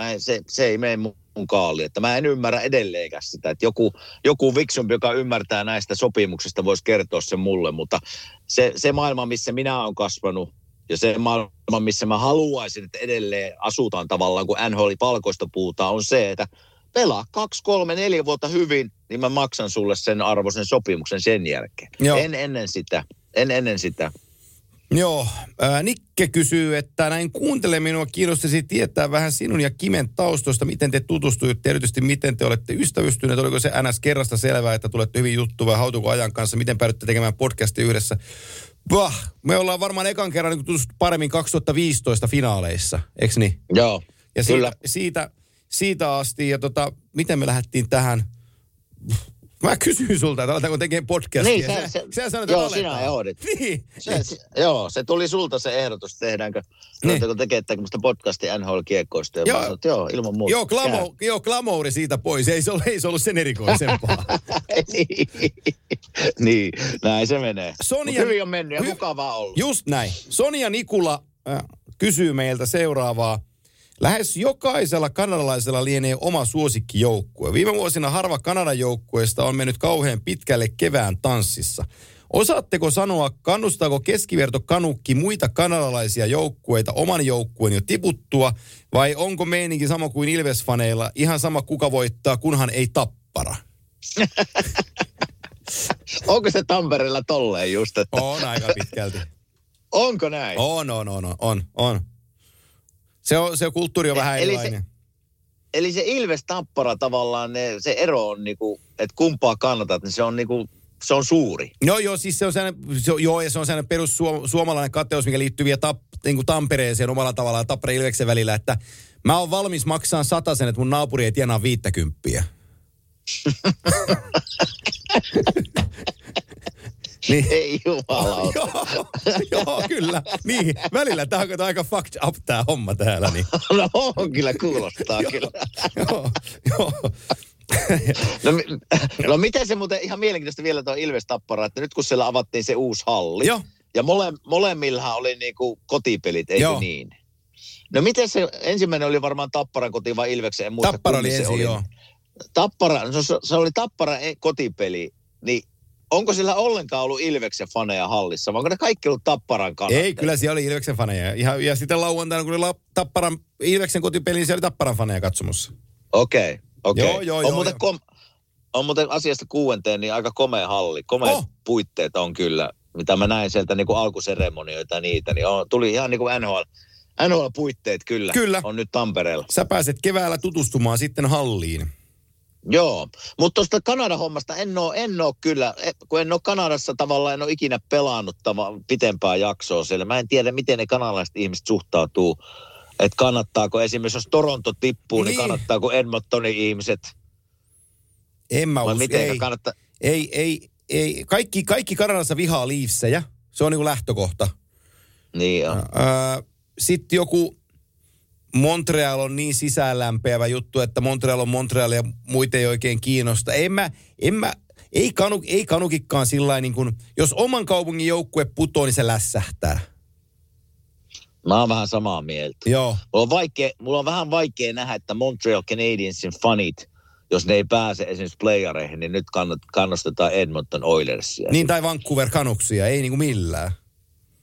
Speaker 3: Mä en, se, se ei mene mun kaali. Että mä en ymmärrä edelleenkään sitä, että joku, joku viksumpi, joka ymmärtää näistä sopimuksista, voisi kertoa sen mulle. Mutta se, se maailma, missä minä olen kasvanut, ja se maailma, missä mä haluaisin, että edelleen asutaan tavallaan, kun NHL-palkoista puhutaan, on se, että pelaa kaksi, kolme, neljä vuotta hyvin, niin mä maksan sulle sen arvoisen sopimuksen sen jälkeen. Joo. En ennen sitä. En ennen sitä.
Speaker 2: Joo, ää, Nikke kysyy, että näin kuuntele minua kiinnostaisi tietää vähän sinun ja Kimen taustoista, miten te tutustuitte, erityisesti miten te olette ystävystyneet, oliko se NS kerrasta selvää, että tulette hyvin juttu vai hautuko ajan kanssa, miten päädytte tekemään podcastia yhdessä. Bah, me ollaan varmaan ekan kerran niin tutustuttu paremmin 2015 finaaleissa, eikö niin?
Speaker 3: Joo,
Speaker 2: ja siitä, siitä, siitä asti, ja tota, miten me lähdettiin tähän, Mä kysyin sulta, että aletaanko tekemään podcastia.
Speaker 3: Niin, sä, sä, sä sanoit, joo, sinä ehdot. Niin. Se, se, joo, se tuli sulta se ehdotus, tehdäänkö, niin. tekee tämmöistä podcastia NHL-kiekkoista. Joo, sanoin, joo, ilman muuta.
Speaker 2: Joo, klamo, joo, klamouri siitä pois, ei se, ole, ei se ollut sen erikoisempaa.
Speaker 3: niin. niin, näin se menee. Sonia, hyvin on mennyt ja hy, mukavaa ollut.
Speaker 2: Just näin. Sonia Nikula äh, kysyy meiltä seuraavaa. Lähes jokaisella kanadalaisella lienee oma suosikkijoukkue. Viime vuosina harva Kanadan joukkueesta on mennyt kauhean pitkälle kevään tanssissa. Osaatteko sanoa, kannustaako keskiverto kanukki muita kanadalaisia joukkueita oman joukkueen jo tiputtua, vai onko meininki sama kuin Ilvesfaneilla, ihan sama kuka voittaa, kunhan ei tappara?
Speaker 3: onko se Tampereella tolleen just, että...
Speaker 2: On aika pitkälti.
Speaker 3: Onko näin?
Speaker 2: On, on, on, on, on. Se, on, se kulttuuri on vähän eli erilainen.
Speaker 3: Se, eli se Ilves Tappara tavallaan, ne, se ero on niinku, että kumpaa kannatat, niin se on niinku, se on suuri.
Speaker 2: Joo, joo, siis se on sellainen, se, joo, ja se on sellainen perus suomalainen kateus, mikä liittyy vielä tap, niin kuin Tampereeseen omalla tavallaan Tappara Ilveksen välillä, että mä oon valmis maksaa sen, että mun naapuri ei tienaa viittäkymppiä. Niin.
Speaker 3: Ei jumalauta.
Speaker 2: joo, joo, kyllä. Niin, välillä tämä on aika fucked up tämä homma täällä. Niin.
Speaker 3: No on kyllä, kuulostaa kyllä.
Speaker 2: joo, joo.
Speaker 3: No, no miten se muuten, ihan mielenkiintoista vielä tuo Ilves Tappara, että nyt kun siellä avattiin se uusi halli,
Speaker 2: Joo.
Speaker 3: ja mole, molemmilla oli niinku kotipelit, eikö
Speaker 2: Joo.
Speaker 3: niin? No miten se, ensimmäinen oli varmaan Tapparan koti vai Ilveksen, en muista
Speaker 2: Tappara oli
Speaker 3: se
Speaker 2: ensin, joo.
Speaker 3: Tappara, no se, se oli Tappara e- kotipeli, niin onko sillä ollenkaan ollut Ilveksen faneja hallissa, vai onko ne kaikki ollut Tapparan kannattajia?
Speaker 2: Ei, kyllä siellä oli Ilveksen faneja. Ihan, ja sitten lauantaina, kun oli Tapparan, Ilveksen kotipeli, niin siellä oli Tapparan faneja katsomassa.
Speaker 3: Okei, okei.
Speaker 2: Joo, joo,
Speaker 3: on,
Speaker 2: joo,
Speaker 3: muuten
Speaker 2: joo.
Speaker 3: Kom, on muuten asiasta kuuenteen niin aika komea halli. Komeat
Speaker 2: Oh.
Speaker 3: puitteet on kyllä, mitä mä näin sieltä niin kuin alkuseremonioita niitä, niin on, tuli ihan niin kuin NHL, NHL-puitteet kyllä,
Speaker 2: Kyllä.
Speaker 3: on nyt Tampereella.
Speaker 2: Sä pääset keväällä tutustumaan sitten halliin.
Speaker 3: Joo, mutta tuosta Kanadan hommasta en oo, en kyllä, e- kun en ole Kanadassa tavallaan, en ole ikinä pelannut tava, pitempää jaksoa siellä. Mä en tiedä, miten ne kanalaiset ihmiset suhtautuu. Että kannattaako esimerkiksi, jos Toronto tippuu, niin,
Speaker 2: Niin.
Speaker 3: kannattaako Edmontonin ihmiset,
Speaker 2: En mä usko, ei,
Speaker 3: kannattaa?
Speaker 2: ei, ei, ei. Kaikki, kaikki Kanadassa vihaa liifsejä. Se on niin kuin lähtökohta.
Speaker 3: Niin on.
Speaker 2: Öö, sitten joku Montreal on niin sisäänlämpeävä juttu, että Montreal on Montreal ja muita ei oikein kiinnosta. En mä, en mä, ei, kanu, ei kanukikkaan sillä niin kuin, jos oman kaupungin joukkue putoo, niin se lässähtää.
Speaker 3: Mä oon vähän samaa mieltä.
Speaker 2: Joo.
Speaker 3: Mulla on, vaikea, mulla on vähän vaikea nähdä, että Montreal Canadiensin fanit, jos ne ei pääse esimerkiksi playareihin, niin nyt kannustetaan Edmonton Oilersia.
Speaker 2: Niin tai Vancouver Canucksia, ei niin kuin millään.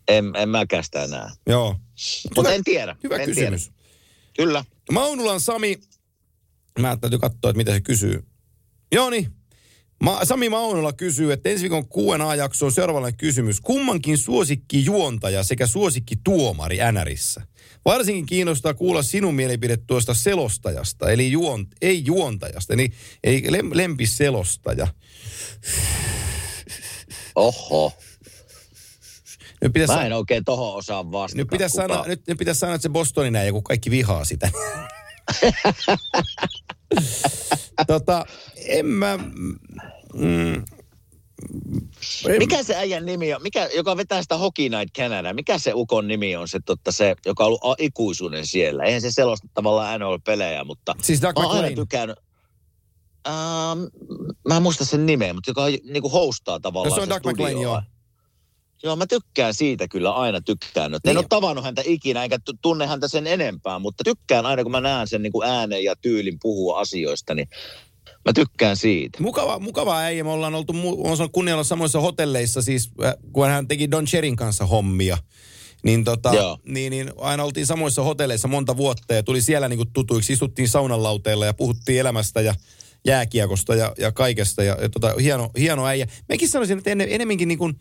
Speaker 3: En, en mäkään sitä näe.
Speaker 2: Joo.
Speaker 3: Mutta en tiedä.
Speaker 2: Hyvä
Speaker 3: en
Speaker 2: kysymys.
Speaker 3: Tiedä. Kyllä.
Speaker 2: Maunulan Sami, mä täytyy katsoa, että mitä se kysyy. Joo niin. Ma- Sami Maunula kysyy, että ensi viikon Q&A-jakso on seuraavainen kysymys. Kummankin suosikki juontaja sekä suosikki tuomari NRissä? Varsinkin kiinnostaa kuulla sinun mielipide tuosta selostajasta, eli juon, ei juontajasta, eli, eli lem, lempiselostaja.
Speaker 3: Oho.
Speaker 2: Nyt pitäisi,
Speaker 3: Mä en oikein tohon osaa vastata.
Speaker 2: nyt pitäisi,
Speaker 3: kuka-
Speaker 2: sanoa, nyt, nyt pitäisi sanoa, että se Bostonin näin, kun kaikki vihaa sitä. tota, en mä... Mm, en,
Speaker 3: Mikä se äijän nimi on? Mikä, joka vetää sitä Hockey Night Canada? Mikä se ukon nimi on? Se, totta, se joka on ollut a- ikuisuuden siellä. Eihän se selosta tavallaan NHL-pelejä, mutta
Speaker 2: Siis Doug
Speaker 3: mä oon aina tykännyt. Ähm, mä en muista sen nimeä, mutta joka niinku hostaa tavallaan
Speaker 2: No se on Doug McLean, joo.
Speaker 3: Joo, mä tykkään siitä kyllä, aina tykkään. Niin. En ole tavannut häntä ikinä, enkä tu- tunne häntä sen enempää, mutta tykkään aina, kun mä näen sen niin kuin äänen ja tyylin puhua asioista, niin mä tykkään siitä.
Speaker 2: Mukava, mukava äijä. Me ollaan oltu, on kunnia olla samoissa hotelleissa, siis äh, kun hän teki Don Cherin kanssa hommia. Niin, tota,
Speaker 3: Joo.
Speaker 2: niin, niin aina oltiin samoissa hotelleissa monta vuotta ja tuli siellä niin kuin tutuiksi. Istuttiin saunan lauteilla ja puhuttiin elämästä ja jääkiekosta ja, ja kaikesta. Ja, ja tota, hieno, hieno äijä. Mekin sanoisin, että enne, enemmänkin niin kuin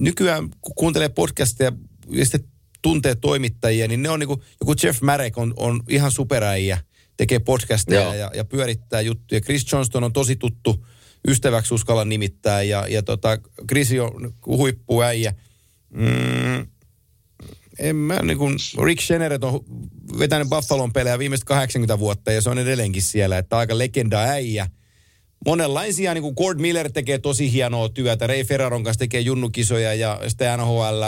Speaker 2: nykyään kun kuuntelee podcasteja ja sitten tuntee toimittajia, niin ne on niin kuin, joku Jeff Marek on, on ihan superäijä, tekee podcasteja
Speaker 3: Joo.
Speaker 2: ja, ja pyörittää juttuja. Chris Johnston on tosi tuttu ystäväksi uskalla nimittää ja, ja tota, Chris on huippuäijä. Mm, en mä niin kuin, Rick Scheneret on vetänyt Buffalon pelejä viimeiset 80 vuotta ja se on edelleenkin siellä, että aika legenda äijä. Monenlaisia, niin kuin Gord Miller tekee tosi hienoa työtä, Ray Ferraron kanssa tekee junnukisoja ja sitten NHL.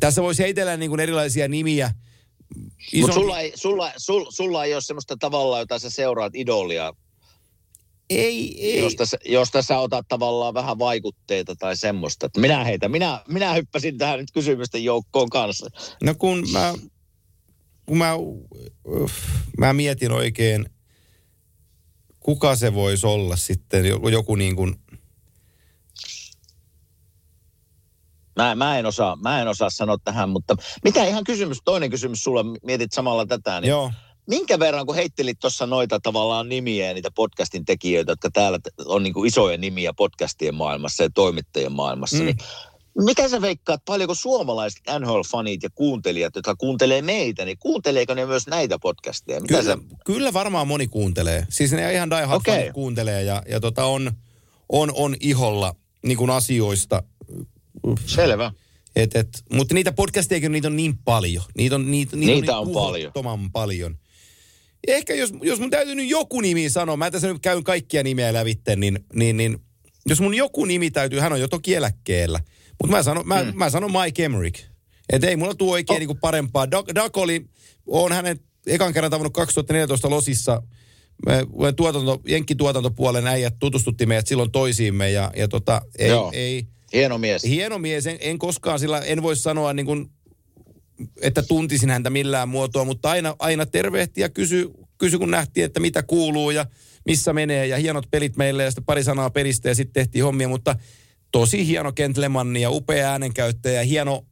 Speaker 2: Tässä voisi heitellä niin kuin erilaisia nimiä.
Speaker 3: Mutta sulla ei, sulla, sul, sulla ei ole semmoista tavalla, jota sä seuraat idolia,
Speaker 2: ei, ei.
Speaker 3: josta, josta sä otat tavallaan vähän vaikutteita tai semmoista. Minä heitä, minä, minä hyppäsin tähän nyt kysymysten joukkoon kanssa.
Speaker 2: No kun mä, kun mä, mä mietin oikein, kuka se voisi olla sitten, joku, joku niin kuin,
Speaker 3: Mä, mä, en osaa, mä en osaa sanoa tähän, mutta mitä ihan kysymys, toinen kysymys sulle, mietit samalla tätä, niin
Speaker 2: joo,
Speaker 3: minkä verran, kun heittelit tuossa noita tavallaan nimiä ja niitä podcastin tekijöitä, jotka täällä on niin kuin isoja nimiä podcastien maailmassa ja toimittajien maailmassa,
Speaker 2: mm.
Speaker 3: niin mitä sä veikkaat, paljonko suomalaiset NHL-fanit ja kuuntelijat, jotka kuuntelee meitä, niin kuunteleeko ne myös näitä podcasteja? Mitä
Speaker 2: kyllä,
Speaker 3: sä,
Speaker 2: kyllä varmaan moni kuuntelee. Siis ne ihan die hard fanit kuuntelee ja, ja tota on, on, on iholla niin kuin asioista.
Speaker 3: selvä.
Speaker 2: Et, et, mutta niitä podcasteja, niitä on niin paljon. Niitä on, niitä, niitä
Speaker 3: Niitä
Speaker 2: on,
Speaker 3: on
Speaker 2: niin
Speaker 3: paljon.
Speaker 2: tuhottoman paljon. Ja ehkä jos, jos mun täytyy nyt joku nimi sanoa, mä tässä nyt käyn kaikkia nimiä lävitte, niin, niin, niin jos mun joku nimi täytyy, hän on jo toki eläkkeellä, mutta mä sanon, mä, mm. mä sanon Mike Emmerich. Että ei mulla tuo oikein oh. niinku parempaa. Doug oli, on hänen ekan kerran tavannut 2014 Losissa. Me, tuotanto, Jenkki-tuotantopuolen äijät tutustutti meidät silloin toisiimme ja, ja tota, ei,
Speaker 3: Joo.
Speaker 2: ei,
Speaker 3: Hieno mies.
Speaker 2: hieno mies. En, en koskaan sillä, en voi sanoa niin kuin, että tuntisin häntä millään muotoa, mutta aina, aina tervehti ja kysy, kysy, kun nähtiin, että mitä kuuluu ja missä menee ja hienot pelit meille ja sitten pari sanaa pelistä ja sitten tehtiin hommia, mutta tosi hieno gentlemanni ja upea äänenkäyttäjä ja hieno,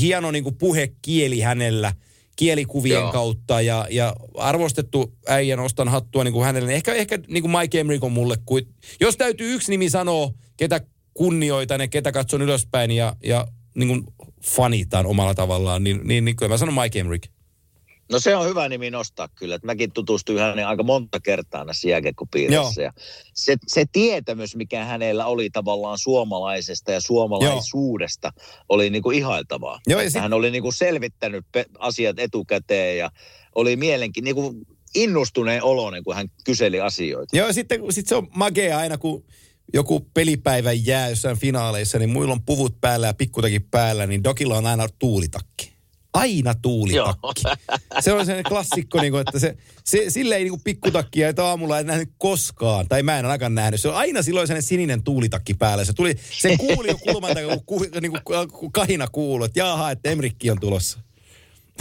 Speaker 2: hieno niin kuin puhekieli hänellä kielikuvien
Speaker 3: Joo.
Speaker 2: kautta ja, ja arvostettu äijä nostan hattua niin kuin hänelle. Ehkä, ehkä niin kuin Mike Emmerich on mulle, kuin, jos täytyy yksi nimi sanoa, ketä kunnioitan ja ketä katson ylöspäin ja, ja niin kuin fanitaan omalla tavallaan, niin, niin, niin kyllä mä sanon Mike Emmerich.
Speaker 3: No se on hyvä nimi nostaa kyllä. Että mäkin tutustuin häneen aika monta kertaa näissä jääkiekkopiirissä. Ja se, se tietämys, mikä hänellä oli tavallaan suomalaisesta ja suomalaisuudesta, oli niin kuin ihailtavaa.
Speaker 2: Joo, ja sit-
Speaker 3: Hän oli niin kuin selvittänyt pe- asiat etukäteen ja oli mielenki, niin kuin innustuneen oloinen, kun hän kyseli asioita.
Speaker 2: Joo, ja sitten sit se on magea aina, kun joku pelipäivä jää jossain finaaleissa, niin muilla on puvut päällä ja pikkutakin päällä, niin Dokilla on aina tuulitakki. Aina tuulitakki. Se on sellainen klassikko, niin kuin, että se, se, sille ei niin pikkutakkia, että aamulla ei nähnyt koskaan, tai mä en ainakaan nähnyt. Se on aina silloin sellainen sininen tuulitakki päällä. Se, tuli, se kuuli jo kulman takaa, kun, ku, niin kuin, kun kahina kuului, että jaha, että Emrikki on tulossa.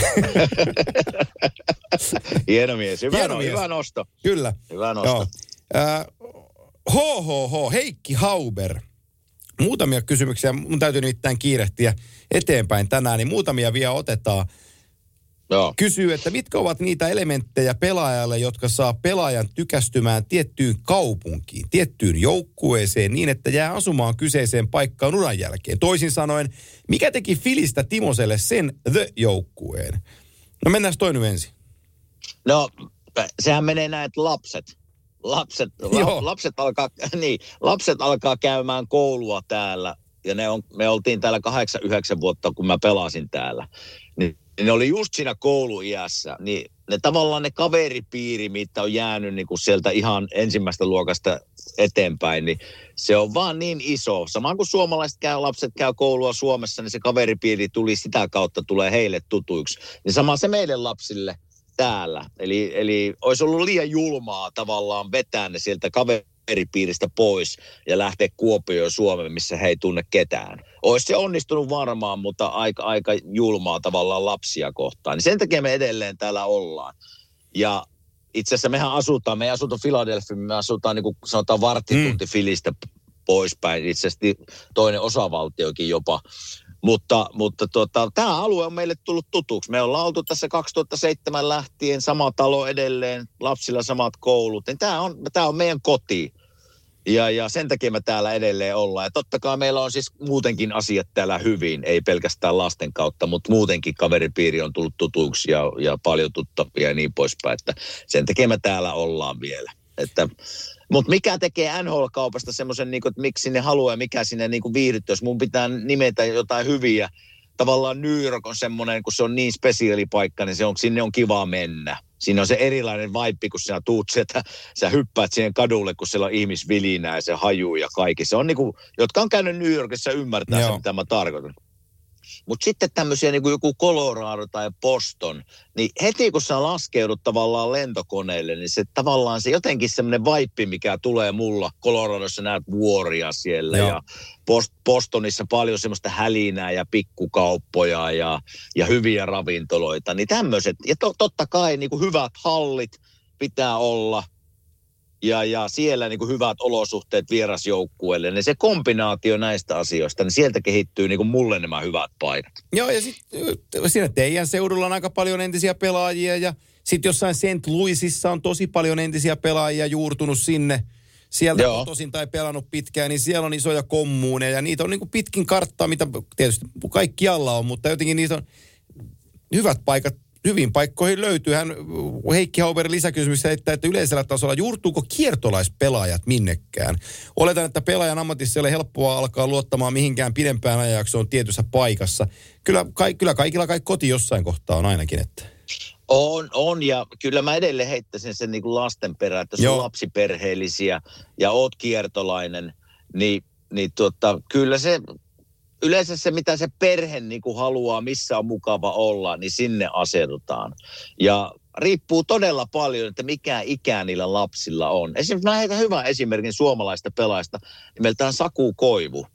Speaker 3: Hieno mies. Hyvä,
Speaker 2: Hieno
Speaker 3: no,
Speaker 2: mies.
Speaker 3: hyvä nosto.
Speaker 2: Kyllä.
Speaker 3: Hyvä nosto.
Speaker 2: Joo. Äh, HHH, Heikki Hauber. Muutamia kysymyksiä, mun täytyy nimittäin kiirehtiä eteenpäin tänään, niin muutamia vielä otetaan.
Speaker 3: Joo.
Speaker 2: Kysyy, että mitkä ovat niitä elementtejä pelaajalle, jotka saa pelaajan tykästymään tiettyyn kaupunkiin, tiettyyn joukkueeseen niin, että jää asumaan kyseiseen paikkaan uran jälkeen. Toisin sanoen, mikä teki Filistä Timoselle sen The-joukkueen? No mennään toinen nyt ensin.
Speaker 3: No, sehän menee näin, että lapset, lapset, la, lapset, alkaa, niin, lapset alkaa käymään koulua täällä. Ja ne on, me oltiin täällä 8-9 vuotta, kun mä pelasin täällä. Niin, ne oli just siinä kouluiässä. Niin ne tavallaan ne kaveripiiri, mitä on jäänyt niin kuin sieltä ihan ensimmäistä luokasta eteenpäin, niin se on vaan niin iso. Samaan kuin suomalaiset käy, lapset käy koulua Suomessa, niin se kaveripiiri tuli sitä kautta, tulee heille tutuiksi. Niin sama se meidän lapsille täällä. Eli, eli olisi ollut liian julmaa tavallaan vetää ne sieltä kaveripiiristä pois ja lähteä Kuopioon Suomeen, missä he ei tunne ketään. Olisi se onnistunut varmaan, mutta aika, aika julmaa tavallaan lapsia kohtaan. Niin sen takia me edelleen täällä ollaan. Ja itse asiassa mehän asutaan, me ei asuta Philadelphia, me asutaan niin kuin sanotaan varttitunti mm. Filistä poispäin. Itse asiassa toinen osavaltiokin jopa. Mutta, mutta tota, tämä alue on meille tullut tutuksi. Me ollaan oltu tässä 2007 lähtien, sama talo edelleen, lapsilla samat koulut. Niin tämä on, tää on meidän koti. Ja, ja sen takia me täällä edelleen ollaan. Ja totta kai meillä on siis muutenkin asiat täällä hyvin, ei pelkästään lasten kautta, mutta muutenkin kaveripiiri on tullut tutuiksi ja, ja paljon tuttavia ja niin poispäin. Että sen takia me täällä ollaan vielä. Että, mutta mikä tekee NHL-kaupasta semmoisen, niin että miksi ne haluaa ja mikä sinne niin viihdyttää, jos mun pitää nimetä jotain hyviä. Tavallaan New York on semmoinen, kun se on niin spesiaali paikka, niin se on, sinne on kiva mennä. Siinä on se erilainen vaippi, kun sinä tuut sieltä, sä hyppäät siihen kadulle, kun siellä on ihmisvilinää ja se haju ja kaikki. Se on niin kuin, jotka on käynyt New Yorkissa ymmärtää
Speaker 2: Joo.
Speaker 3: sen, mitä mä tarkoitan. Mutta sitten tämmöisiä niin kuin joku Colorado tai Boston, niin heti kun sä laskeudut tavallaan lentokoneelle, niin se tavallaan se jotenkin semmoinen vaippi, mikä tulee mulla. Coloradossa näet vuoria siellä
Speaker 2: Joo.
Speaker 3: ja Post- Bostonissa paljon semmoista hälinää ja pikkukauppoja ja, ja hyviä ravintoloita. Niin tämmöiset, ja to, totta kai niin kuin hyvät hallit pitää olla ja, ja siellä niin kuin hyvät olosuhteet vierasjoukkueelle, niin se kombinaatio näistä asioista, niin sieltä kehittyy niin kuin mulle nämä hyvät paikat.
Speaker 2: Joo, ja sitten siinä teidän seudulla on aika paljon entisiä pelaajia ja sitten jossain St. Louisissa on tosi paljon entisiä pelaajia juurtunut sinne. Sieltä
Speaker 3: Joo.
Speaker 2: kotoisin tai pelannut pitkään, niin siellä on isoja kommuuneja ja niitä on niin kuin pitkin karttaa, mitä tietysti kaikkialla on, mutta jotenkin niitä on hyvät paikat, hyvin paikkoihin löytyy. Hän Heikki Hauber lisäkysymys heittää, että yleisellä tasolla juurtuuko kiertolaispelaajat minnekään? Oletan, että pelaajan ammatissa ei ole helppoa alkaa luottamaan mihinkään pidempään ajanjaksoon tietyssä paikassa. Kyllä, kai, kyllä kaikilla kai koti jossain kohtaa on ainakin, että...
Speaker 3: On, on ja kyllä mä edelleen heittäisin sen niin kuin lasten perään, että
Speaker 2: Joo.
Speaker 3: on lapsiperheellisiä ja oot kiertolainen, niin, niin tuota, kyllä se, yleensä se mitä se perhe niin kuin haluaa, missä on mukava olla, niin sinne asetutaan. Ja riippuu todella paljon, että mikä ikä niillä lapsilla on. Esimerkiksi mä heitän hyvän esimerkin suomalaista pelaajista nimeltään Saku Koivu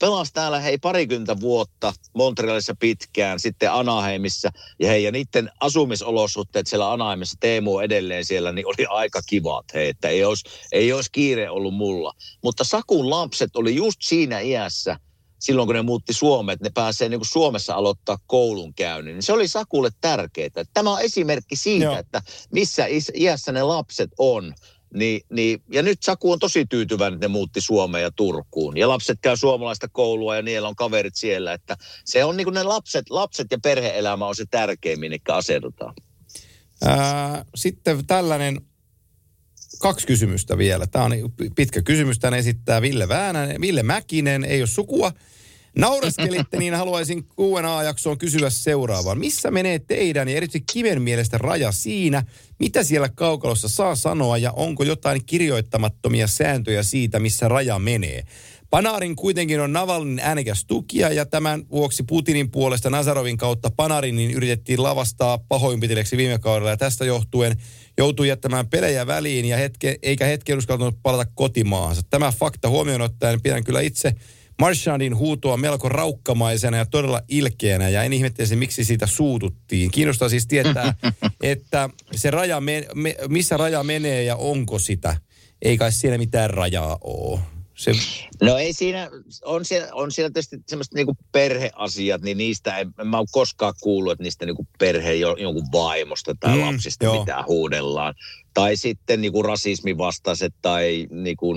Speaker 3: pelasi täällä hei parikymmentä vuotta Montrealissa pitkään, sitten Anaheimissa. Ja hei, ja niiden asumisolosuhteet siellä Anaheimissa, Teemu edelleen siellä, niin oli aika kivat. Hei, että ei olisi, ei olisi kiire ollut mulla. Mutta Sakun lapset oli just siinä iässä, silloin kun ne muutti Suomeen, että ne pääsee niin kuin Suomessa aloittaa koulun käynnin. Niin se oli Sakulle tärkeää. Tämä on esimerkki siitä, Joo. että missä iässä ne lapset on. Niin, niin, ja nyt Saku on tosi tyytyväinen, että ne muutti Suomeen ja Turkuun. Ja lapset käy suomalaista koulua ja niillä on kaverit siellä. Että se on niin kuin ne lapset, lapset ja perheelämä on se tärkein, minne asetutaan.
Speaker 2: Ää, sitten tällainen kaksi kysymystä vielä. Tämä on pitkä kysymys. Tämän esittää Ville Väänänen. Ville Mäkinen, ei ole sukua. Nauraskelitte, niin haluaisin Q&A-jaksoon kysyä seuraavaa. Missä menee teidän ja erityisesti Kiven mielestä raja siinä, mitä siellä kaukalossa saa sanoa ja onko jotain kirjoittamattomia sääntöjä siitä, missä raja menee? Panarin kuitenkin on Navalnin äänekäs tukija ja tämän vuoksi Putinin puolesta Nazarovin kautta Panarinin yritettiin lavastaa pahoinpiteleksi viime kaudella ja tästä johtuen joutui jättämään pelejä väliin ja hetke, eikä hetken uskaltanut palata kotimaahansa. Tämä fakta huomioon ottaen pidän kyllä itse Marchandin huutoa melko raukkamaisena ja todella ilkeänä ja en ihmettelisi, miksi siitä suututtiin. Kiinnostaa siis tietää, että se raja, me, me, missä raja menee ja onko sitä. Ei kai siellä mitään rajaa ole. Se...
Speaker 3: No ei siinä, on siellä, on siellä tietysti semmoista niinku perheasiat, niin niistä en, en mä ole koskaan kuullut, että niistä niinku perhe jonkun vaimosta tai mm, lapsista joo. mitään huudellaan. Tai sitten niinku rasismin vastaiset tai niinku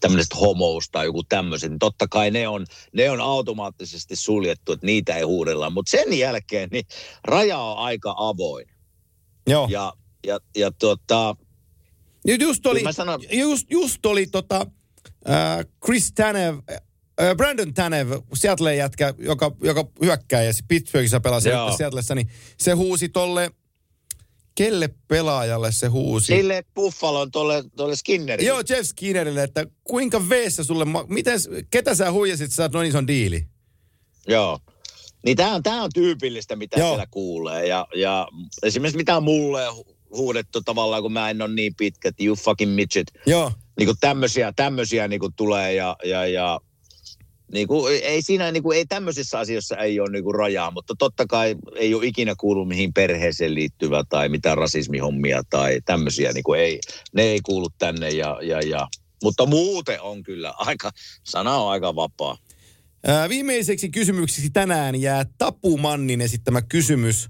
Speaker 3: tämmöiset homous tai joku tämmöiset. Totta kai ne on, ne on automaattisesti suljettu, että niitä ei huudella. Mutta sen jälkeen niin raja on aika avoin.
Speaker 2: Joo.
Speaker 3: Ja, ja, ja tota,
Speaker 2: Just oli, sanon, just, just oli tota, Chris Tanev, äh, Brandon Tanev, Seattle jätkä, joka, joka hyökkää ja Pittsburghissa pelasi Seattlessa, niin se huusi tolle, kelle pelaajalle se huusi?
Speaker 3: Sille Buffalon tolle, tolle Skinnerille.
Speaker 2: Joo, Jeff Skinnerille, että kuinka veessä sulle, miten, ketä sä huijasit, sä noin ison diili?
Speaker 3: Joo. Niin tämä on, tää on tyypillistä, mitä Joo. siellä kuulee. Ja, ja esimerkiksi mitä mulle huudettu tavallaan, kun mä en ole niin pitkä, että you fucking midget.
Speaker 2: Joo
Speaker 3: niin kuin tämmöisiä, tämmöisiä niin kuin tulee ja, ja, ja niin kuin, ei siinä, niin kuin, ei tämmöisissä asioissa ei ole niin kuin rajaa, mutta totta kai ei ole ikinä kuullut mihin perheeseen liittyvä tai mitään rasismihommia tai tämmöisiä, niin kuin ei, ne ei kuulu tänne ja, ja, ja. Mutta muuten on kyllä aika, sana on aika vapaa.
Speaker 2: Ää, viimeiseksi kysymyksiksi tänään jää Tapu Mannin esittämä kysymys.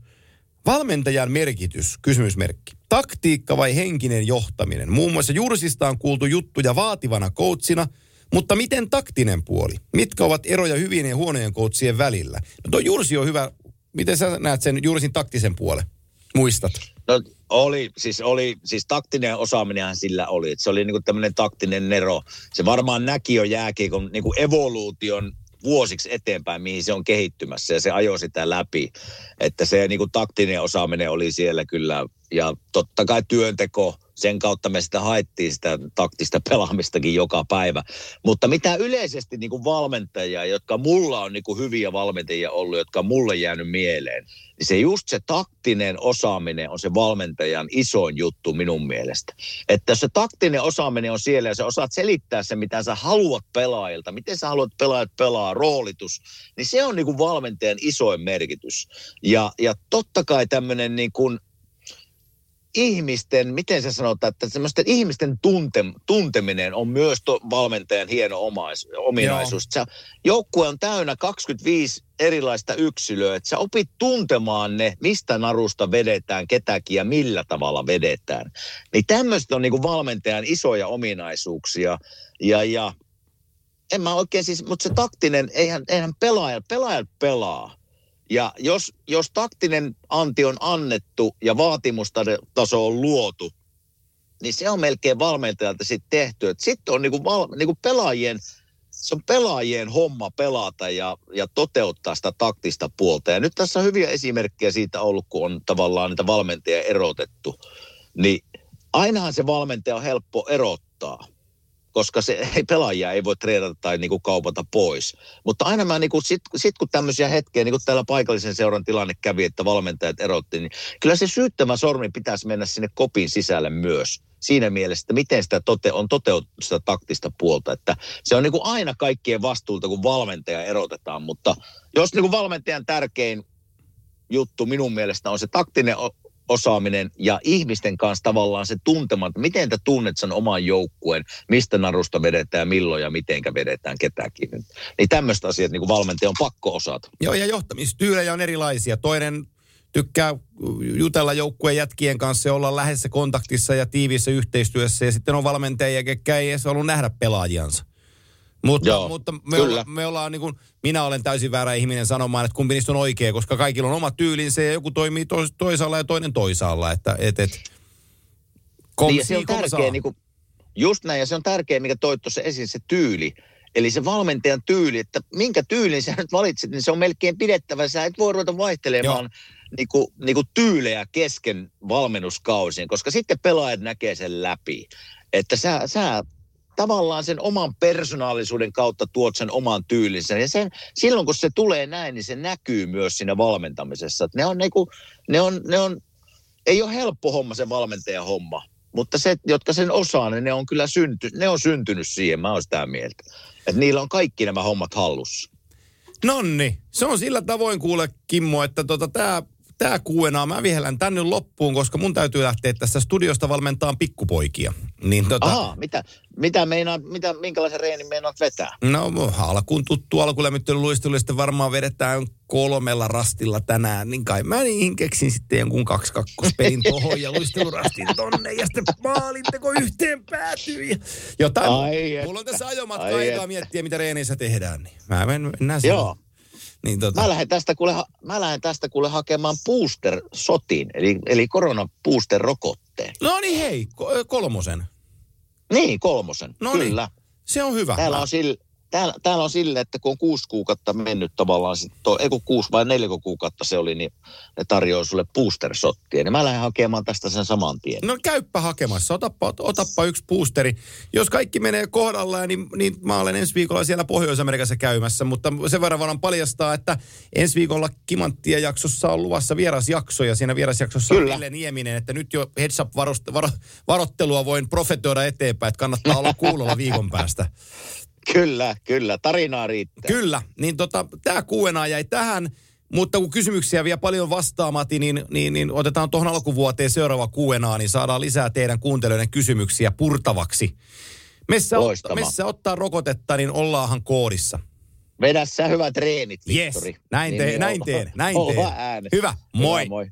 Speaker 2: Valmentajan merkitys, kysymysmerkki. Taktiikka vai henkinen johtaminen? Muun muassa Jursista on kuultu juttuja vaativana coachina, mutta miten taktinen puoli? Mitkä ovat eroja hyvien ja huonojen coachien välillä? No tuo Jursi on hyvä. Miten sä näet sen Jursin taktisen puolen? Muistat?
Speaker 3: No oli, siis oli, siis taktinen osaaminenhan sillä oli. Se oli niinku tämmöinen taktinen nero. Se varmaan näki jo jääkiekon niinku evoluution vuosiksi eteenpäin, mihin se on kehittymässä ja se ajoi sitä läpi. Että se niin kuin taktinen osaaminen oli siellä kyllä ja totta kai työnteko, sen kautta me sitä haettiin sitä taktista pelaamistakin joka päivä. Mutta mitä yleisesti niin kuin valmentajia, jotka mulla on niin kuin hyviä valmentajia ollut, jotka on mulle jäänyt mieleen, niin se just se taktinen osaaminen on se valmentajan isoin juttu minun mielestä. Että jos se taktinen osaaminen on siellä ja sä osaat selittää se, mitä sä haluat pelaajilta, miten sä haluat pelaajat pelaa, roolitus, niin se on niin kuin valmentajan isoin merkitys. Ja, ja totta kai tämmöinen niin kuin ihmisten, miten se sanotaan, että semmoisten ihmisten tunte, tunteminen on myös to, valmentajan hieno omais, ominaisuus. Sä, joukkue on täynnä 25 erilaista yksilöä, että sä opit tuntemaan ne, mistä narusta vedetään, ketäkin ja millä tavalla vedetään. Niin tämmöiset on niinku valmentajan isoja ominaisuuksia. Ja, ja en mä oikein siis, mutta se taktinen, eihän, eihän pelaajat, pelaajat pelaa ja jos, jos taktinen anti on annettu ja vaatimustaso on luotu, niin se on melkein valmentajalta sitten tehty. Sitten on niinku val, niinku pelaajien, se on pelaajien homma pelata ja, ja toteuttaa sitä taktista puolta. Ja nyt tässä on hyviä esimerkkejä siitä ollut, kun on tavallaan niitä valmentajia erotettu. Niin ainahan se valmentaja on helppo erottaa koska se ei, pelaajia ei voi treenata tai niin kuin kaupata pois. Mutta aina mä niin kuin, sit, sit kun tämmöisiä hetkiä, niin kuin täällä paikallisen seuran tilanne kävi, että valmentajat erotti, niin kyllä se syyttämä sormi pitäisi mennä sinne kopin sisälle myös siinä mielessä, että miten sitä tote, on toteutettu sitä taktista puolta. Että se on niin kuin aina kaikkien vastuulta, kun valmentaja erotetaan, mutta jos niin kuin valmentajan tärkein juttu minun mielestä on se taktinen osaaminen ja ihmisten kanssa tavallaan se tuntema, että miten te tunnet sen oman joukkueen, mistä narusta vedetään, milloin ja mitenkä vedetään ketäkin. Niin tämmöistä asiat niin valmentaja on pakko osata.
Speaker 2: Joo, ja johtamistyylejä on erilaisia. Toinen tykkää jutella joukkueen jätkien kanssa ja olla läheisessä kontaktissa ja tiiviissä yhteistyössä. Ja sitten on valmentajia, jotka ei edes halua nähdä pelaajiansa. Mutta, Joo, mutta me, olla, me ollaan niin kuin, minä olen täysin väärä ihminen sanomaan, että kumpi niistä on oikea, koska kaikilla on oma tyylinsä ja joku toimii tois, toisaalla ja toinen toisaalla. Että, et, et,
Speaker 3: kom, niin se on tärkeä, niin kuin, just näin, ja se on tärkeä, mikä toi tuossa esiin, se tyyli. Eli se valmentajan tyyli, että minkä tyylin sä nyt valitset, niin se on melkein pidettävä. Sä et voi ruveta vaihtelemaan niin kuin, niin kuin tyylejä kesken valmennuskausien, koska sitten pelaajat näkee sen läpi. Että sä, sä tavallaan sen oman persoonallisuuden kautta tuot sen oman tyylinsä. Ja sen, silloin kun se tulee näin, niin se näkyy myös siinä valmentamisessa. Ne on, niinku, ne on, ne on, ei ole helppo homma se valmentajan homma. Mutta se, jotka sen osaa, niin ne on kyllä synty, ne on syntynyt siihen, mä oon sitä mieltä. Että niillä on kaikki nämä hommat hallussa.
Speaker 2: Nonni, se on sillä tavoin kuule Kimmo, että tota, tämä tämä Q&A, mä vihelän tänne loppuun, koska mun täytyy lähteä tästä studiosta valmentaa pikkupoikia.
Speaker 3: Niin tota... Aha, mitä, mitä meinaat, mitä, minkälaisen reenin meinaat vetää?
Speaker 2: No alkuun tuttu alkulämmittely luistelu, sitten varmaan vedetään kolmella rastilla tänään, niin kai mä niin keksin sitten jonkun kaksi kakkospelin tohon ja luistelurastin tonne ja sitten maalinteko yhteen päätyy. Ja jotain, Ai mulla on tässä ajomatka aikaa miettiä, mitä reenissä tehdään. Niin mä menen, mennään
Speaker 3: Joo. Niin tota... mä, lähden tästä kuule, mä lähden tästä kuule hakemaan booster-sotin, eli, eli korona-booster-rokotteen.
Speaker 2: No niin hei, kolmosen.
Speaker 3: Niin, kolmosen, no kyllä.
Speaker 2: Se on hyvä.
Speaker 3: Täällä on, sille, täällä, täällä on sille, että kun on kuusi kuukautta mennyt tavallaan, sit to, ei kun kuusi vai neljä kuukautta se oli, niin ne tarjoaa sulle booster-sottia. Niin mä lähden hakemaan tästä sen saman tien.
Speaker 2: No käyppä hakemassa, otappa, otappa yksi boosteri. Jos kaikki menee kohdallaan, niin, niin mä olen ensi viikolla siellä Pohjois-Amerikassa käymässä, mutta sen verran voidaan paljastaa, että ensi viikolla Kimanttia jaksossa on luvassa vierasjakso ja siinä vierasjaksossa Kyllä. on Ville Nieminen, että nyt jo heads up varo, varottelua voin profetoida eteenpäin, että kannattaa olla kuulolla viikon päästä.
Speaker 3: Kyllä, kyllä. Tarinaa riittää.
Speaker 2: Kyllä. Niin tota, tämä Q&A jäi tähän. Mutta kun kysymyksiä vielä paljon vastaamati, niin, niin, niin otetaan tuohon alkuvuoteen seuraava Q&A, niin saadaan lisää teidän kuuntelijoiden kysymyksiä purtavaksi. Messä, otta, messä ottaa rokotetta, niin ollaanhan koodissa.
Speaker 3: Vedä sä hyvät treenit, Victori.
Speaker 2: Yes, näin, niin, teen, niin näin teen, näin teen. Hyvä, moi. Hyvä, moi.